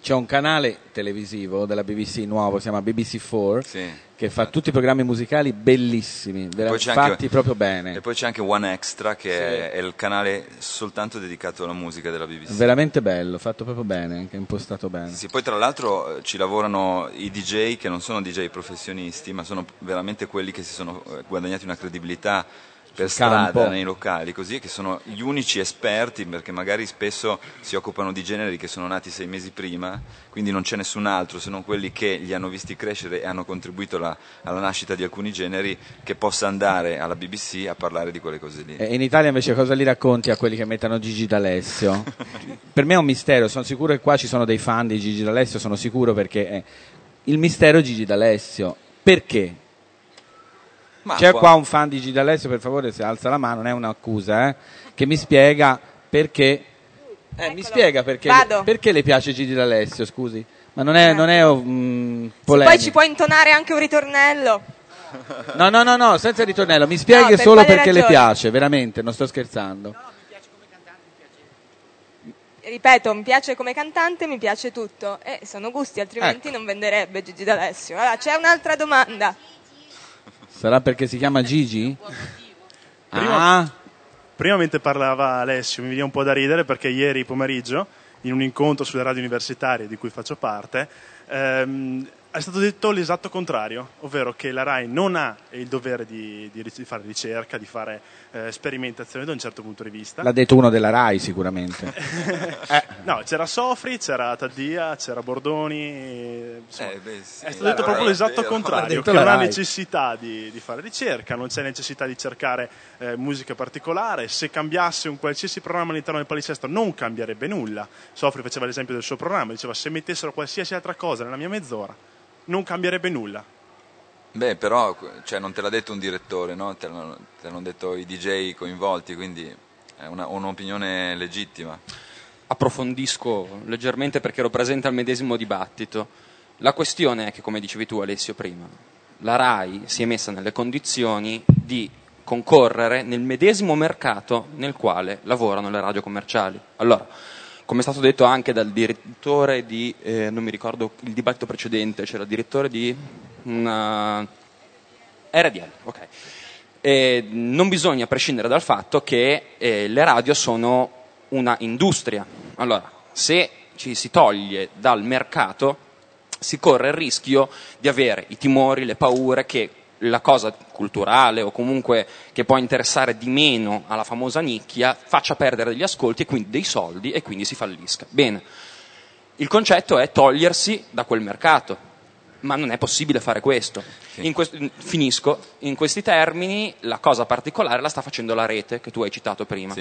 C'è un canale televisivo della BBC nuovo, si chiama BBC4, Sì. che fa tutti i programmi musicali bellissimi, fatti anche- proprio bene. E poi c'è anche One Extra che è, è il canale soltanto dedicato alla musica della BBC. Veramente bello, fatto proprio bene, anche impostato bene. Sì, poi tra l'altro eh, ci lavorano i DJ che non sono DJ professionisti, ma sono veramente quelli che si sono eh, guadagnati una credibilità per Sul campo. strada nei locali, così che sono gli unici esperti, perché magari spesso si occupano di generi che sono nati sei mesi prima, quindi non c'è nessun altro se non quelli che li hanno visti crescere e hanno contribuito alla, alla nascita di alcuni generi che possa andare alla BBC a parlare di quelle cose lì. E in Italia invece cosa li racconti a quelli che mettono Gigi D'Alessio? per me è un mistero, sono sicuro che qua ci sono dei fan di Gigi D'Alessio, sono sicuro perché è il mistero Gigi D'Alessio. Perché? Ma C'è qua- un fan di Gigi D'Alessio, per favore, se alza la mano, non è un'accusa, eh, che mi spiega perché... Eh, mi spiega perché, Vado. perché le piace Gigi D'Alessio, scusi? Ma non è, non è polemico. poi ci puoi intonare anche un ritornello. No, no, no, no, senza ritornello. Mi spieghi No, per solo quale perché le ragione? piace, veramente, non sto scherzando. Ripeto, mi piace come cantante, mi piace tutto. E sono gusti, altrimenti Ecco. non venderebbe Gigi D'Alessio. Allora, c'è un'altra domanda. Sarà perché si chiama Gigi? Prima- Ah, Prima mentre parlava Alessio mi veniva un po' da ridere perché ieri pomeriggio, in un incontro sulle radio universitarie di cui faccio parte, ehm, è stato detto l'esatto contrario, ovvero che la RAI non ha il dovere di, di- di fare ricerca, di fare eh, sperimentazione da un certo punto di vista. l'ha detto uno della Rai sicuramente. No, c'era Sofri, c'era Taddia, c'era Bordoni. eh, insomma, Eh, beh, sì, è stato la detto Rai, proprio l'esatto contrario: che la non ha necessità di, di fare ricerca, non c'è necessità di cercare eh, musica particolare. Se cambiasse un qualsiasi programma all'interno del palinsesto, non cambierebbe nulla. Sofri faceva l'esempio del suo programma: diceva se mettessero qualsiasi altra cosa nella mia mezz'ora, non cambierebbe nulla. Beh, però cioè, non te l'ha detto un direttore, no? te, l'hanno, te l'hanno detto i DJ coinvolti, quindi è una- un'opinione legittima. approfondisco leggermente perché ero presente al medesimo dibattito. La questione è che, come dicevi tu Alessio prima, la RAI si è messa nelle condizioni di concorrere nel medesimo mercato nel quale lavorano le radio commerciali. Allora, come è stato detto anche dal direttore di, eh, non mi ricordo il dibattito precedente, c'era il direttore di una RDL, ok. Eh, non bisogna prescindere dal fatto che eh, le radio sono una industria. Allora, se ci si toglie dal mercato, si corre il rischio di avere i timori, le paure che la cosa culturale o comunque che può interessare di meno alla famosa nicchia faccia perdere degli ascolti e quindi dei soldi e quindi si fallisca. Bene, il concetto è togliersi da quel mercato, ma non è possibile fare questo. In quest- finisco, in questi termini la cosa particolare la sta facendo la rete che tu hai citato prima.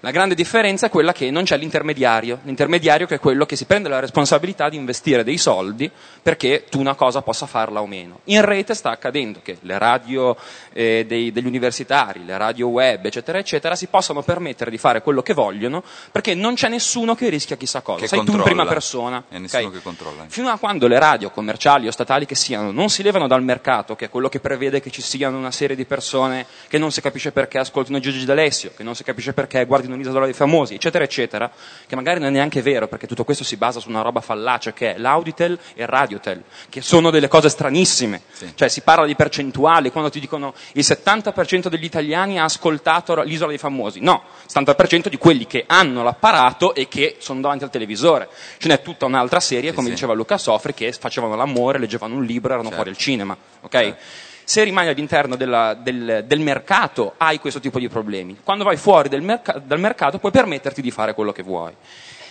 La grande differenza è quella che non c'è l'intermediario, l'intermediario che è quello che si prende la responsabilità di investire dei soldi perché tu una cosa possa farla o meno. In rete sta accadendo che le radio eh, dei- degli universitari, le radio web, eccetera, eccetera, si possano permettere di fare quello che vogliono perché non c'è nessuno che rischia chissà cosa. Che Sei tu in controlla. prima persona. E nessuno ok? che controlla. Fino a quando le radio commerciali o statali che siano non si levano dal mercato, che è quello che prevede che ci siano una serie di persone che non si capisce perché ascoltano Gigi D'Alessio, che non si capisce perché guardino l'isola dei famosi, eccetera, eccetera, che magari non è neanche vero, perché tutto questo si basa su una roba fallace che è l'Auditel e il Radiotel, che sono delle cose stranissime. Cioè si parla di percentuali, quando ti dicono il 70% degli italiani ha ascoltato l'isola dei famosi. No, 70% di quelli che hanno l'apparato e che sono davanti al televisore. Ce n'è tutta un'altra serie, come diceva Luca Sofri, che facevano l'amore, leggevano un libro, erano fuori al cinema. ok? Se rimani all'interno della- del, del mercato hai questo tipo di problemi. Quando vai fuori merca- dal mercato puoi permetterti di fare quello che vuoi.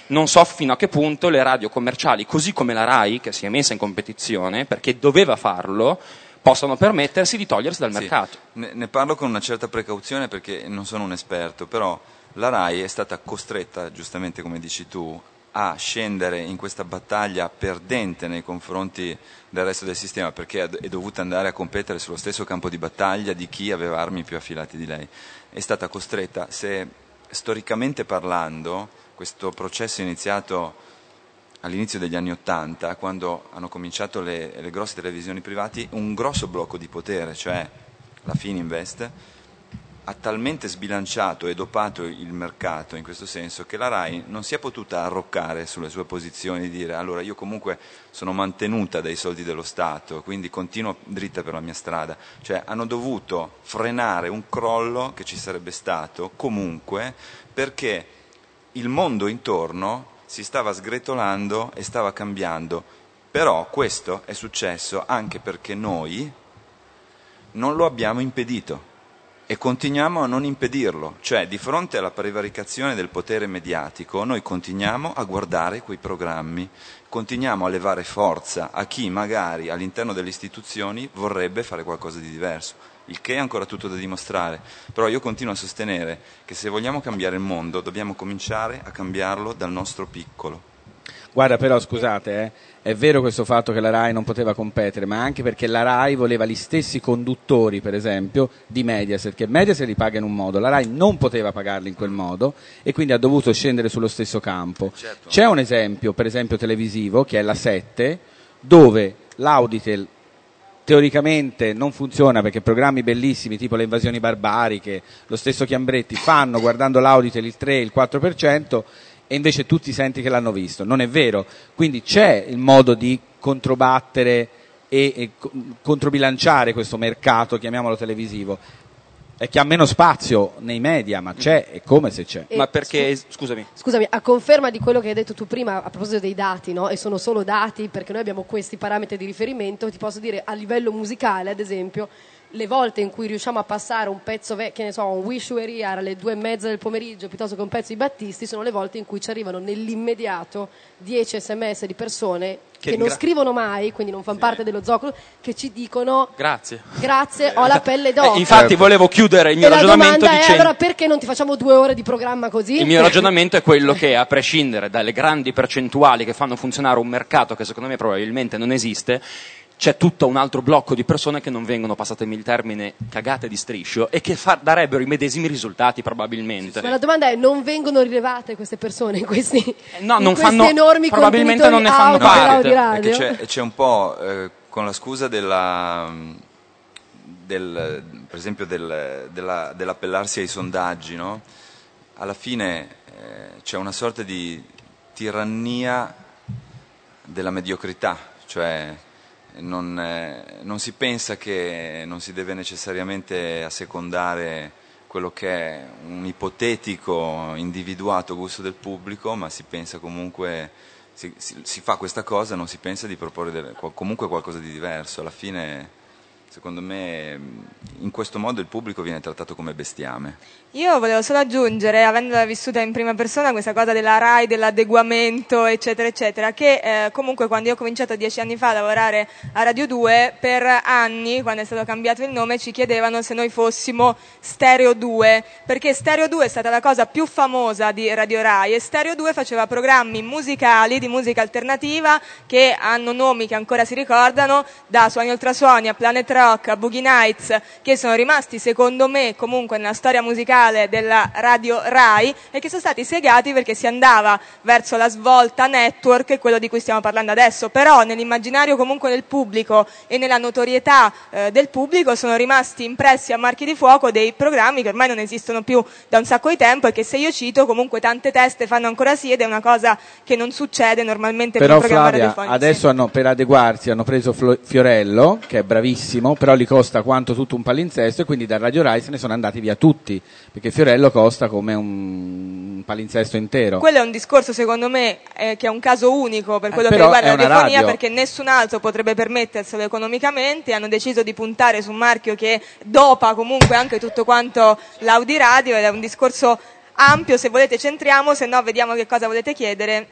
Non so fino a che punto le radio commerciali, così come la RAI, che si è messa in competizione perché doveva farlo, possano permettersi di togliersi dal Sì. mercato. Ne, ne parlo con una certa precauzione perché non sono un esperto, però la RAI è stata costretta, giustamente come dici tu, a scendere in questa battaglia perdente nei confronti del resto del sistema perché è dovuta andare a competere sullo stesso campo di battaglia di chi aveva armi più affilate di lei. È stata costretta, se storicamente parlando, questo processo è iniziato all'inizio degli anni Ottanta, quando hanno cominciato le, le grosse televisioni private, un grosso blocco di potere, cioè la Fininvest, ha talmente sbilanciato e dopato il mercato in questo senso che la RAI non si è potuta arroccare sulle sue posizioni e dire allora io comunque sono mantenuta dai soldi dello Stato, quindi continuo dritta per la mia strada. Cioè hanno dovuto frenare un crollo che ci sarebbe stato comunque perché il mondo intorno si stava sgretolando e stava cambiando. Però questo è successo anche perché noi non lo abbiamo impedito e continuiamo a non impedirlo, cioè di fronte alla prevaricazione del potere mediatico noi continuiamo a guardare quei programmi, continuiamo a levare forza a chi magari all'interno delle istituzioni vorrebbe fare qualcosa di diverso, il che è ancora tutto da dimostrare, però io continuo a sostenere che se vogliamo cambiare il mondo dobbiamo cominciare a cambiarlo dal nostro piccolo. Guarda, però scusate, eh, è vero questo fatto che la RAI non poteva competere, ma anche perché la RAI voleva gli stessi conduttori, per esempio, di Mediaset, che Mediaset li paga in un modo, la RAI non poteva pagarli in quel modo e quindi ha dovuto scendere sullo stesso campo. Certo. C'è un esempio, per esempio, televisivo, che è la 7, dove l'Auditel teoricamente non funziona perché programmi bellissimi tipo le invasioni barbariche, lo stesso Chiambretti fanno guardando l'Auditel il 3, il 4%, e invece tutti senti che l'hanno visto. Non è vero. Quindi c'è il modo di controbattere e, e controbilanciare questo mercato, chiamiamolo televisivo. È che ha meno spazio nei media, ma c'è, è come se c'è. E Ma perché, scu- scusami, Scusami, a conferma di quello che hai detto tu prima a proposito dei dati, no? e sono solo dati perché noi abbiamo questi parametri di riferimento, ti posso dire a livello musicale, ad esempio, le volte in cui riusciamo a passare un pezzo, ve- che ne so, un Wish You Were Here alle due e mezza del pomeriggio piuttosto che un pezzo di Battisti, sono le volte in cui ci arrivano nell'immediato 10 sms di persone che, non ringra- scrivono mai, quindi non fanno parte dello zoccolo, che ci dicono grazie. grazie, ho la pelle d'oca. Eh, infatti volevo chiudere il mio e la ragionamento è dicendo... allora perché non ti facciamo due ore di programma così? Il mio ragionamento è quello che, a prescindere dalle grandi percentuali che fanno funzionare un mercato che secondo me probabilmente non esiste, c'è tutto un altro blocco di persone che non vengono, passatemi il termine, cagate di striscio e che fa- darebbero i medesimi risultati probabilmente. Ma la domanda è, non vengono rilevate queste persone in questi, no, in non questi fanno- enormi probabilmente non ne fanno parte. Perché c'è, c'è un po', eh, con la scusa della, del, per esempio del- della- dell'appellarsi ai sondaggi, no? alla fine eh, c'è una sorta di tirannia della mediocrità, cioè non, eh, non si pensa che non si deve necessariamente assecondare quello che è un ipotetico individuato gusto del pubblico, ma si pensa comunque, si, si- si fa questa cosa, non si pensa di proporre delle- comunque qualcosa di diverso. Alla fine, secondo me, in questo modo il pubblico viene trattato come bestiame. Io volevo solo aggiungere, avendola vissuta in prima persona, questa cosa della RAI, dell'adeguamento, eccetera, eccetera, che eh, comunque quando io ho cominciato dieci anni fa a lavorare a Radio 2, per anni, quando è stato cambiato il nome, ci chiedevano se noi fossimo Stereo 2, perché Stereo 2 è stata la cosa più famosa di Radio RAI e Stereo 2 faceva programmi musicali di musica alternativa che hanno nomi che ancora si ricordano, da Suoni Ultrasuoni a Planet Rock a Boogie Nights, che sono rimasti secondo me comunque nella storia musicale della radio RAI e che sono stati segati perché si andava verso la svolta network, quello di cui stiamo parlando adesso, però nell'immaginario comunque del pubblico e nella notorietà eh, del pubblico sono rimasti impressi a marchi di fuoco dei programmi che ormai non esistono più da un sacco di tempo e che se io cito comunque tante teste fanno ancora sì ed è una cosa che non succede normalmente per Però un programma Flavia, adesso hanno- per adeguarsi hanno preso Fiorello, che è bravissimo, però gli costa quanto tutto un palinsesto e quindi da Radio Rai se ne sono andati via tutti, perché Fiorello costa come un palinsesto intero. Quello è un discorso, secondo me, eh, che è un caso unico per quello che però riguarda la radiofonia, radio. perché nessun altro potrebbe permetterselo economicamente. Hanno deciso di puntare su un marchio che dopa comunque anche tutto quanto l'Audi Radio ed è un discorso ampio. Se volete centriamo, se no vediamo che cosa volete chiedere.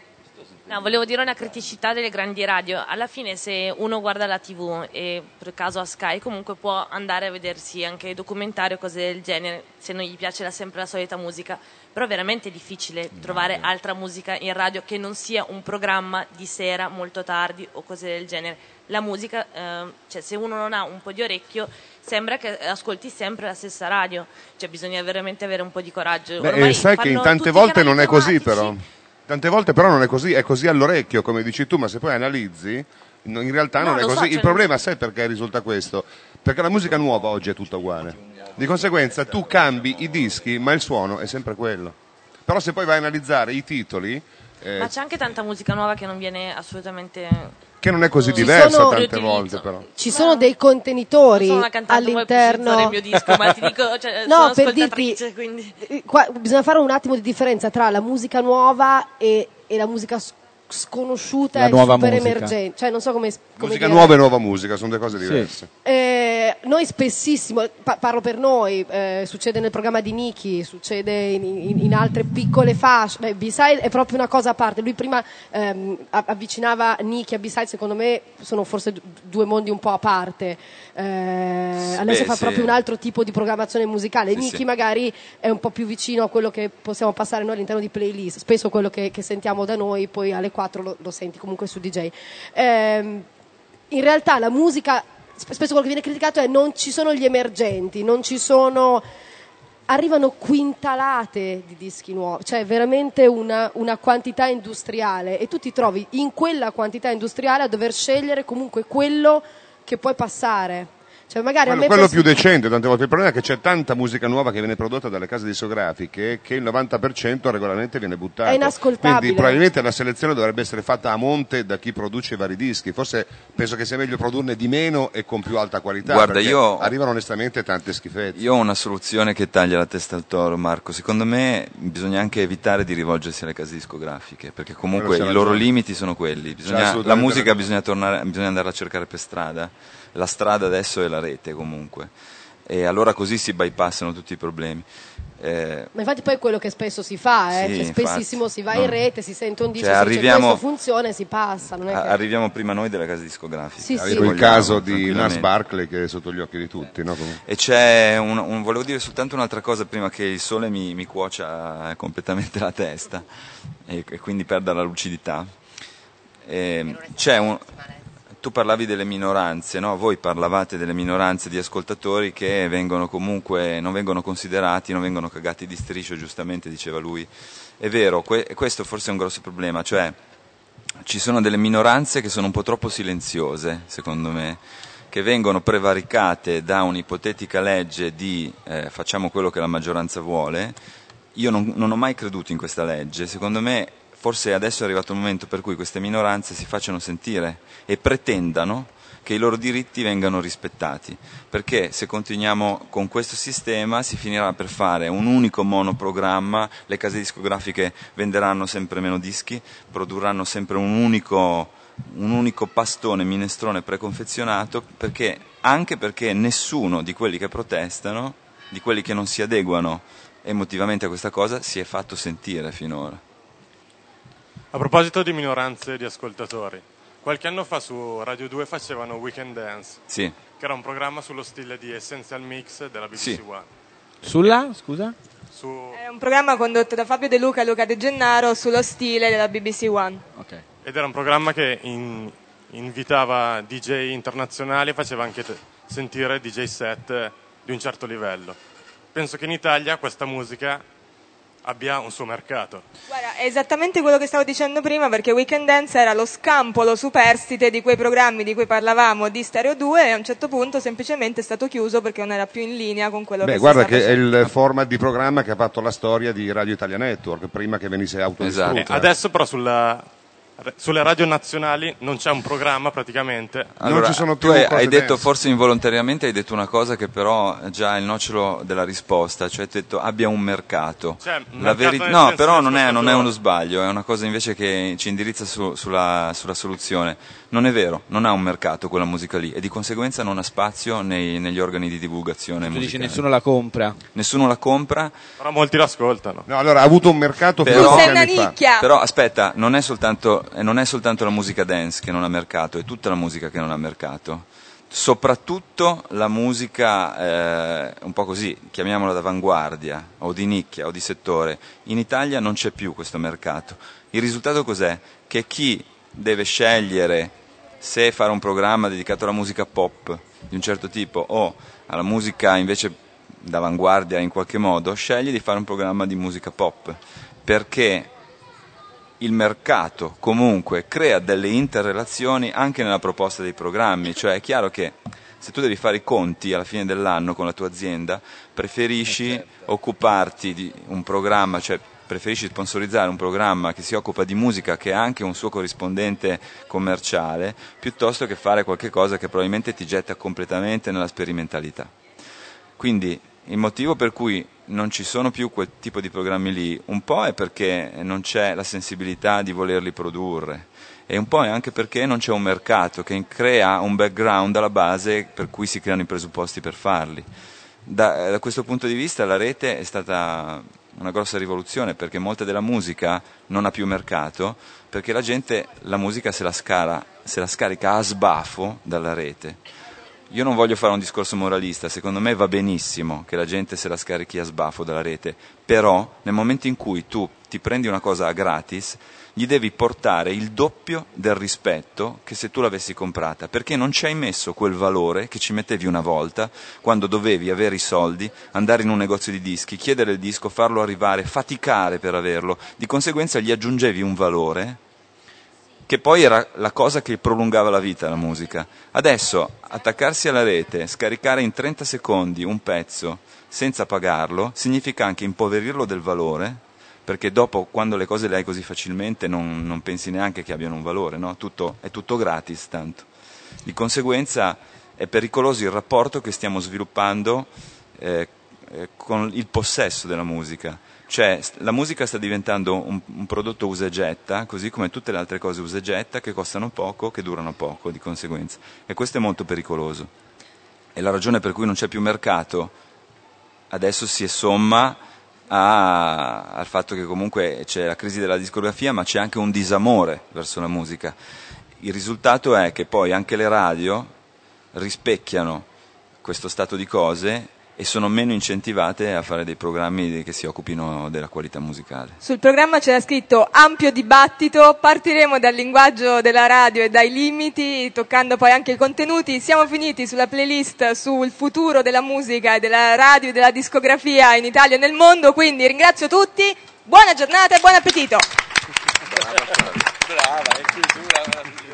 No, volevo dire una criticità delle grandi radio. Alla fine, se uno guarda la TV e per caso a Sky, comunque può andare a vedersi anche documentari o cose del genere, se non gli piace la- sempre la solita musica. Però è veramente difficile trovare altra musica in radio che non sia un programma di sera molto tardi o cose del genere. La musica, ehm, cioè, se uno non ha un po' di orecchio, sembra che ascolti sempre la stessa radio. Cioè, bisogna veramente avere un po' di coraggio. Beh, Ormai eh, sai che in tante volte non è così però. Tante volte però non è così, è così all'orecchio, come dici tu, ma se poi analizzi, in realtà No, non è lo so, così. cioè- Il problema sai perché risulta questo? Perché la musica nuova oggi è tutta uguale. Di conseguenza tu cambi i dischi, ma il suono è sempre quello. Però se poi vai a analizzare i titoli, eh, Ma c'è anche tanta musica nuova che non viene assolutamente. Che non è così Ci diversa sono- tante volte però. Ci sono dei contenitori Sono una cantante, vuoi all'interno. il mio disco, ma ti dico, cioè, No, sono per ascoltatrice, quindi. Qua bisogna fare un attimo di differenza tra la musica nuova e, e la musica s- sconosciuta La e nuova super musica. emergente. Cioè, non so come, come Musica dire. nuova e nuova musica, sono due cose diverse. Eh, noi spessissimo, pa- parlo per noi, eh, succede nel programma di Niki, succede in, in- in altre piccole fasce. Beh, B-side è proprio una cosa a parte. Lui prima ehm, avvicinava Niki a B-side, secondo me sono forse due mondi un po' a parte. Eh, adesso Beh, fa sì. proprio un altro tipo di programmazione musicale. Sì, Niki sì. magari è un po' più vicino a quello che possiamo passare noi all'interno di playlist. Spesso quello che, che sentiamo da noi, poi alle 4 lo, lo senti comunque su DJ. Ehm, in realtà la musica, sp- spesso quello che viene criticato è non ci sono gli emergenti, non ci sono... Arrivano quintalate di dischi nuovi, cioè veramente una, una quantità industriale e tu ti trovi in quella quantità industriale a dover scegliere comunque quello che puoi passare. Cioè magari a Quello, me quello più decente tante volte. Il problema è che c'è tanta musica nuova che viene prodotta dalle case discografiche che il 90% regolarmente viene buttato. È inascoltabile. Quindi probabilmente la selezione dovrebbe essere fatta a monte da chi produce i vari dischi. Forse penso che sia meglio produrne di meno e con più alta qualità. Guarda, io- arrivano onestamente tante schifezze. Io ho una soluzione che taglia la testa al toro, Marco. Secondo me bisogna anche evitare di rivolgersi alle case discografiche, perché comunque i loro limiti sono quelli. Bisogna- la assolutamente musica bisogna, tornare, bisogna andarla a cercare per strada. La strada adesso è la rete comunque. E allora così si bypassano tutti i problemi. Eh, Ma infatti poi è quello che spesso si fa, eh? Sì, Cioè, spessissimo infatti. si va No. in rete, si sente un disco, Cioè, dice arriviamo- questo funziona e si passa. Non è a- che... arriviamo prima noi delle case discografiche. Sì, sì. Il caso di Nas. Barkley che è sotto gli occhi di tutti. No? Comunque. E c'è un, un- volevo dire soltanto un'altra cosa prima che il sole mi, mi cuocia completamente la testa e, e quindi perda la lucidità. Eh, c'è un- tu parlavi delle minoranze, no? voi parlavate delle minoranze di ascoltatori che vengono comunque, non vengono considerati, non vengono cagati di striscio, giustamente diceva lui. È vero, que- questo forse è un grosso problema, cioè ci sono delle minoranze che sono un po' troppo silenziose, secondo me, che vengono prevaricate da un'ipotetica legge di eh, facciamo quello che la maggioranza vuole. Io non, non ho mai creduto in questa legge, secondo me forse adesso è arrivato il momento per cui queste minoranze si facciano sentire e pretendano che i loro diritti vengano rispettati, perché se continuiamo con questo sistema si finirà per fare un unico monoprogramma, le case discografiche venderanno sempre meno dischi, produrranno sempre un unico, un unico pastone minestrone preconfezionato, perché, anche perché nessuno di quelli che protestano, di quelli che non si adeguano emotivamente a questa cosa, si è fatto sentire finora. A proposito di minoranze di ascoltatori, qualche anno fa su Radio 2 facevano Weekend Dance, Sì. che era un programma sullo stile di Essential Mix della BBC Sì. One. Sulla, scusa? Su... È un programma condotto da Fabio De Luca e Luca De Gennaro sullo stile della BBC One. Ed era un programma che in- invitava DJ internazionali e faceva anche te- sentire DJ set di un certo livello. Penso che in Italia questa musica abbia un suo mercato. Guarda, è esattamente quello che stavo dicendo prima perché Weekend Dance era lo scampolo superstite di quei programmi di cui parlavamo di Stereo 2 e a un certo punto semplicemente è stato chiuso perché non era più in linea con quello Beh, che guarda che è facendo. il format di programma che ha fatto la storia di Radio Italia Network prima che venisse autodistrutta. Eh, adesso però sulla- sulle radio nazionali non c'è un programma praticamente. Allora, tu hai, hai detto forse involontariamente hai detto una cosa che però è già il nocciolo della risposta, cioè hai detto abbia un mercato. Cioè, La mercato veri- no, però non è, non è uno sbaglio, è una cosa invece che ci indirizza su- sulla, sulla soluzione. Non è vero, non ha un mercato quella musica lì e di conseguenza non ha spazio nei- negli organi di divulgazione Tu dici nessuno la compra. Nessuno la compra. Però molti l'ascoltano. No, allora ha avuto un mercato Però, però aspetta, non è soltanto e non è soltanto la musica dance che non ha mercato, è tutta la musica che non ha mercato. Soprattutto la musica eh, un po' così, chiamiamola d'avanguardia o di nicchia o di settore. In Italia non c'è più questo mercato. Il risultato cos'è? Che chi deve scegliere se fare un programma dedicato alla musica pop di un certo tipo o alla musica invece d'avanguardia in qualche modo, sceglie di fare un programma di musica pop perché il mercato comunque crea delle interrelazioni anche nella proposta dei programmi, cioè è chiaro che se tu devi fare i conti alla fine dell'anno con la tua azienda, preferisci occuparti di un programma, cioè preferisci sponsorizzare un programma che si occupa di musica che ha anche un suo corrispondente commerciale, piuttosto che fare qualche cosa che probabilmente ti getta completamente nella sperimentalità. Quindi il motivo per cui non ci sono più quel tipo di programmi lì, un po' è perché non c'è la sensibilità di volerli produrre e un po' è anche perché non c'è un mercato che crea un background alla base per cui si creano i presupposti per farli. Da, da questo punto di vista la rete è stata una grossa rivoluzione perché molta della musica non ha più mercato perché la gente la musica se la, scala, se la scarica a sbafo dalla rete io non voglio fare un discorso moralista, secondo me va benissimo che la gente se la scarichi a sbafo dalla rete, però nel momento in cui tu ti prendi una cosa gratis, gli devi portare il doppio del rispetto che se tu l'avessi comprata, perché non ci hai messo quel valore che ci mettevi una volta quando dovevi avere i soldi, andare in un negozio di dischi, chiedere il disco, farlo arrivare, faticare per averlo, di conseguenza gli aggiungevi un valore che poi era la cosa che prolungava la vita la musica. Adesso attaccarsi alla rete, scaricare in 30 secondi un pezzo senza pagarlo, significa anche impoverirlo del valore, perché dopo quando le cose le hai così facilmente non, non pensi neanche che abbiano un valore, no? tutto, è tutto gratis tanto. Di conseguenza è pericoloso il rapporto che stiamo sviluppando eh, eh, con il possesso della musica cioè la musica sta diventando un, un, prodotto usa e getta, così come tutte le altre cose usa e getta, che costano poco, che durano poco di conseguenza. E questo è molto pericoloso. E la ragione per cui non c'è più mercato adesso si somma a, al fatto che comunque c'è la crisi della discografia, ma c'è anche un disamore verso la musica. Il risultato è che poi anche le radio rispecchiano questo stato di cose e sono meno incentivate a fare dei programmi che si occupino della qualità musicale. Sul programma c'era scritto ampio dibattito, partiremo dal linguaggio della radio e dai limiti, toccando poi anche i contenuti. Siamo finiti sulla playlist sul futuro della musica e della radio e della discografia in Italia e nel mondo, quindi ringrazio tutti, buona giornata e buon appetito! Brava, brava, è chiusura.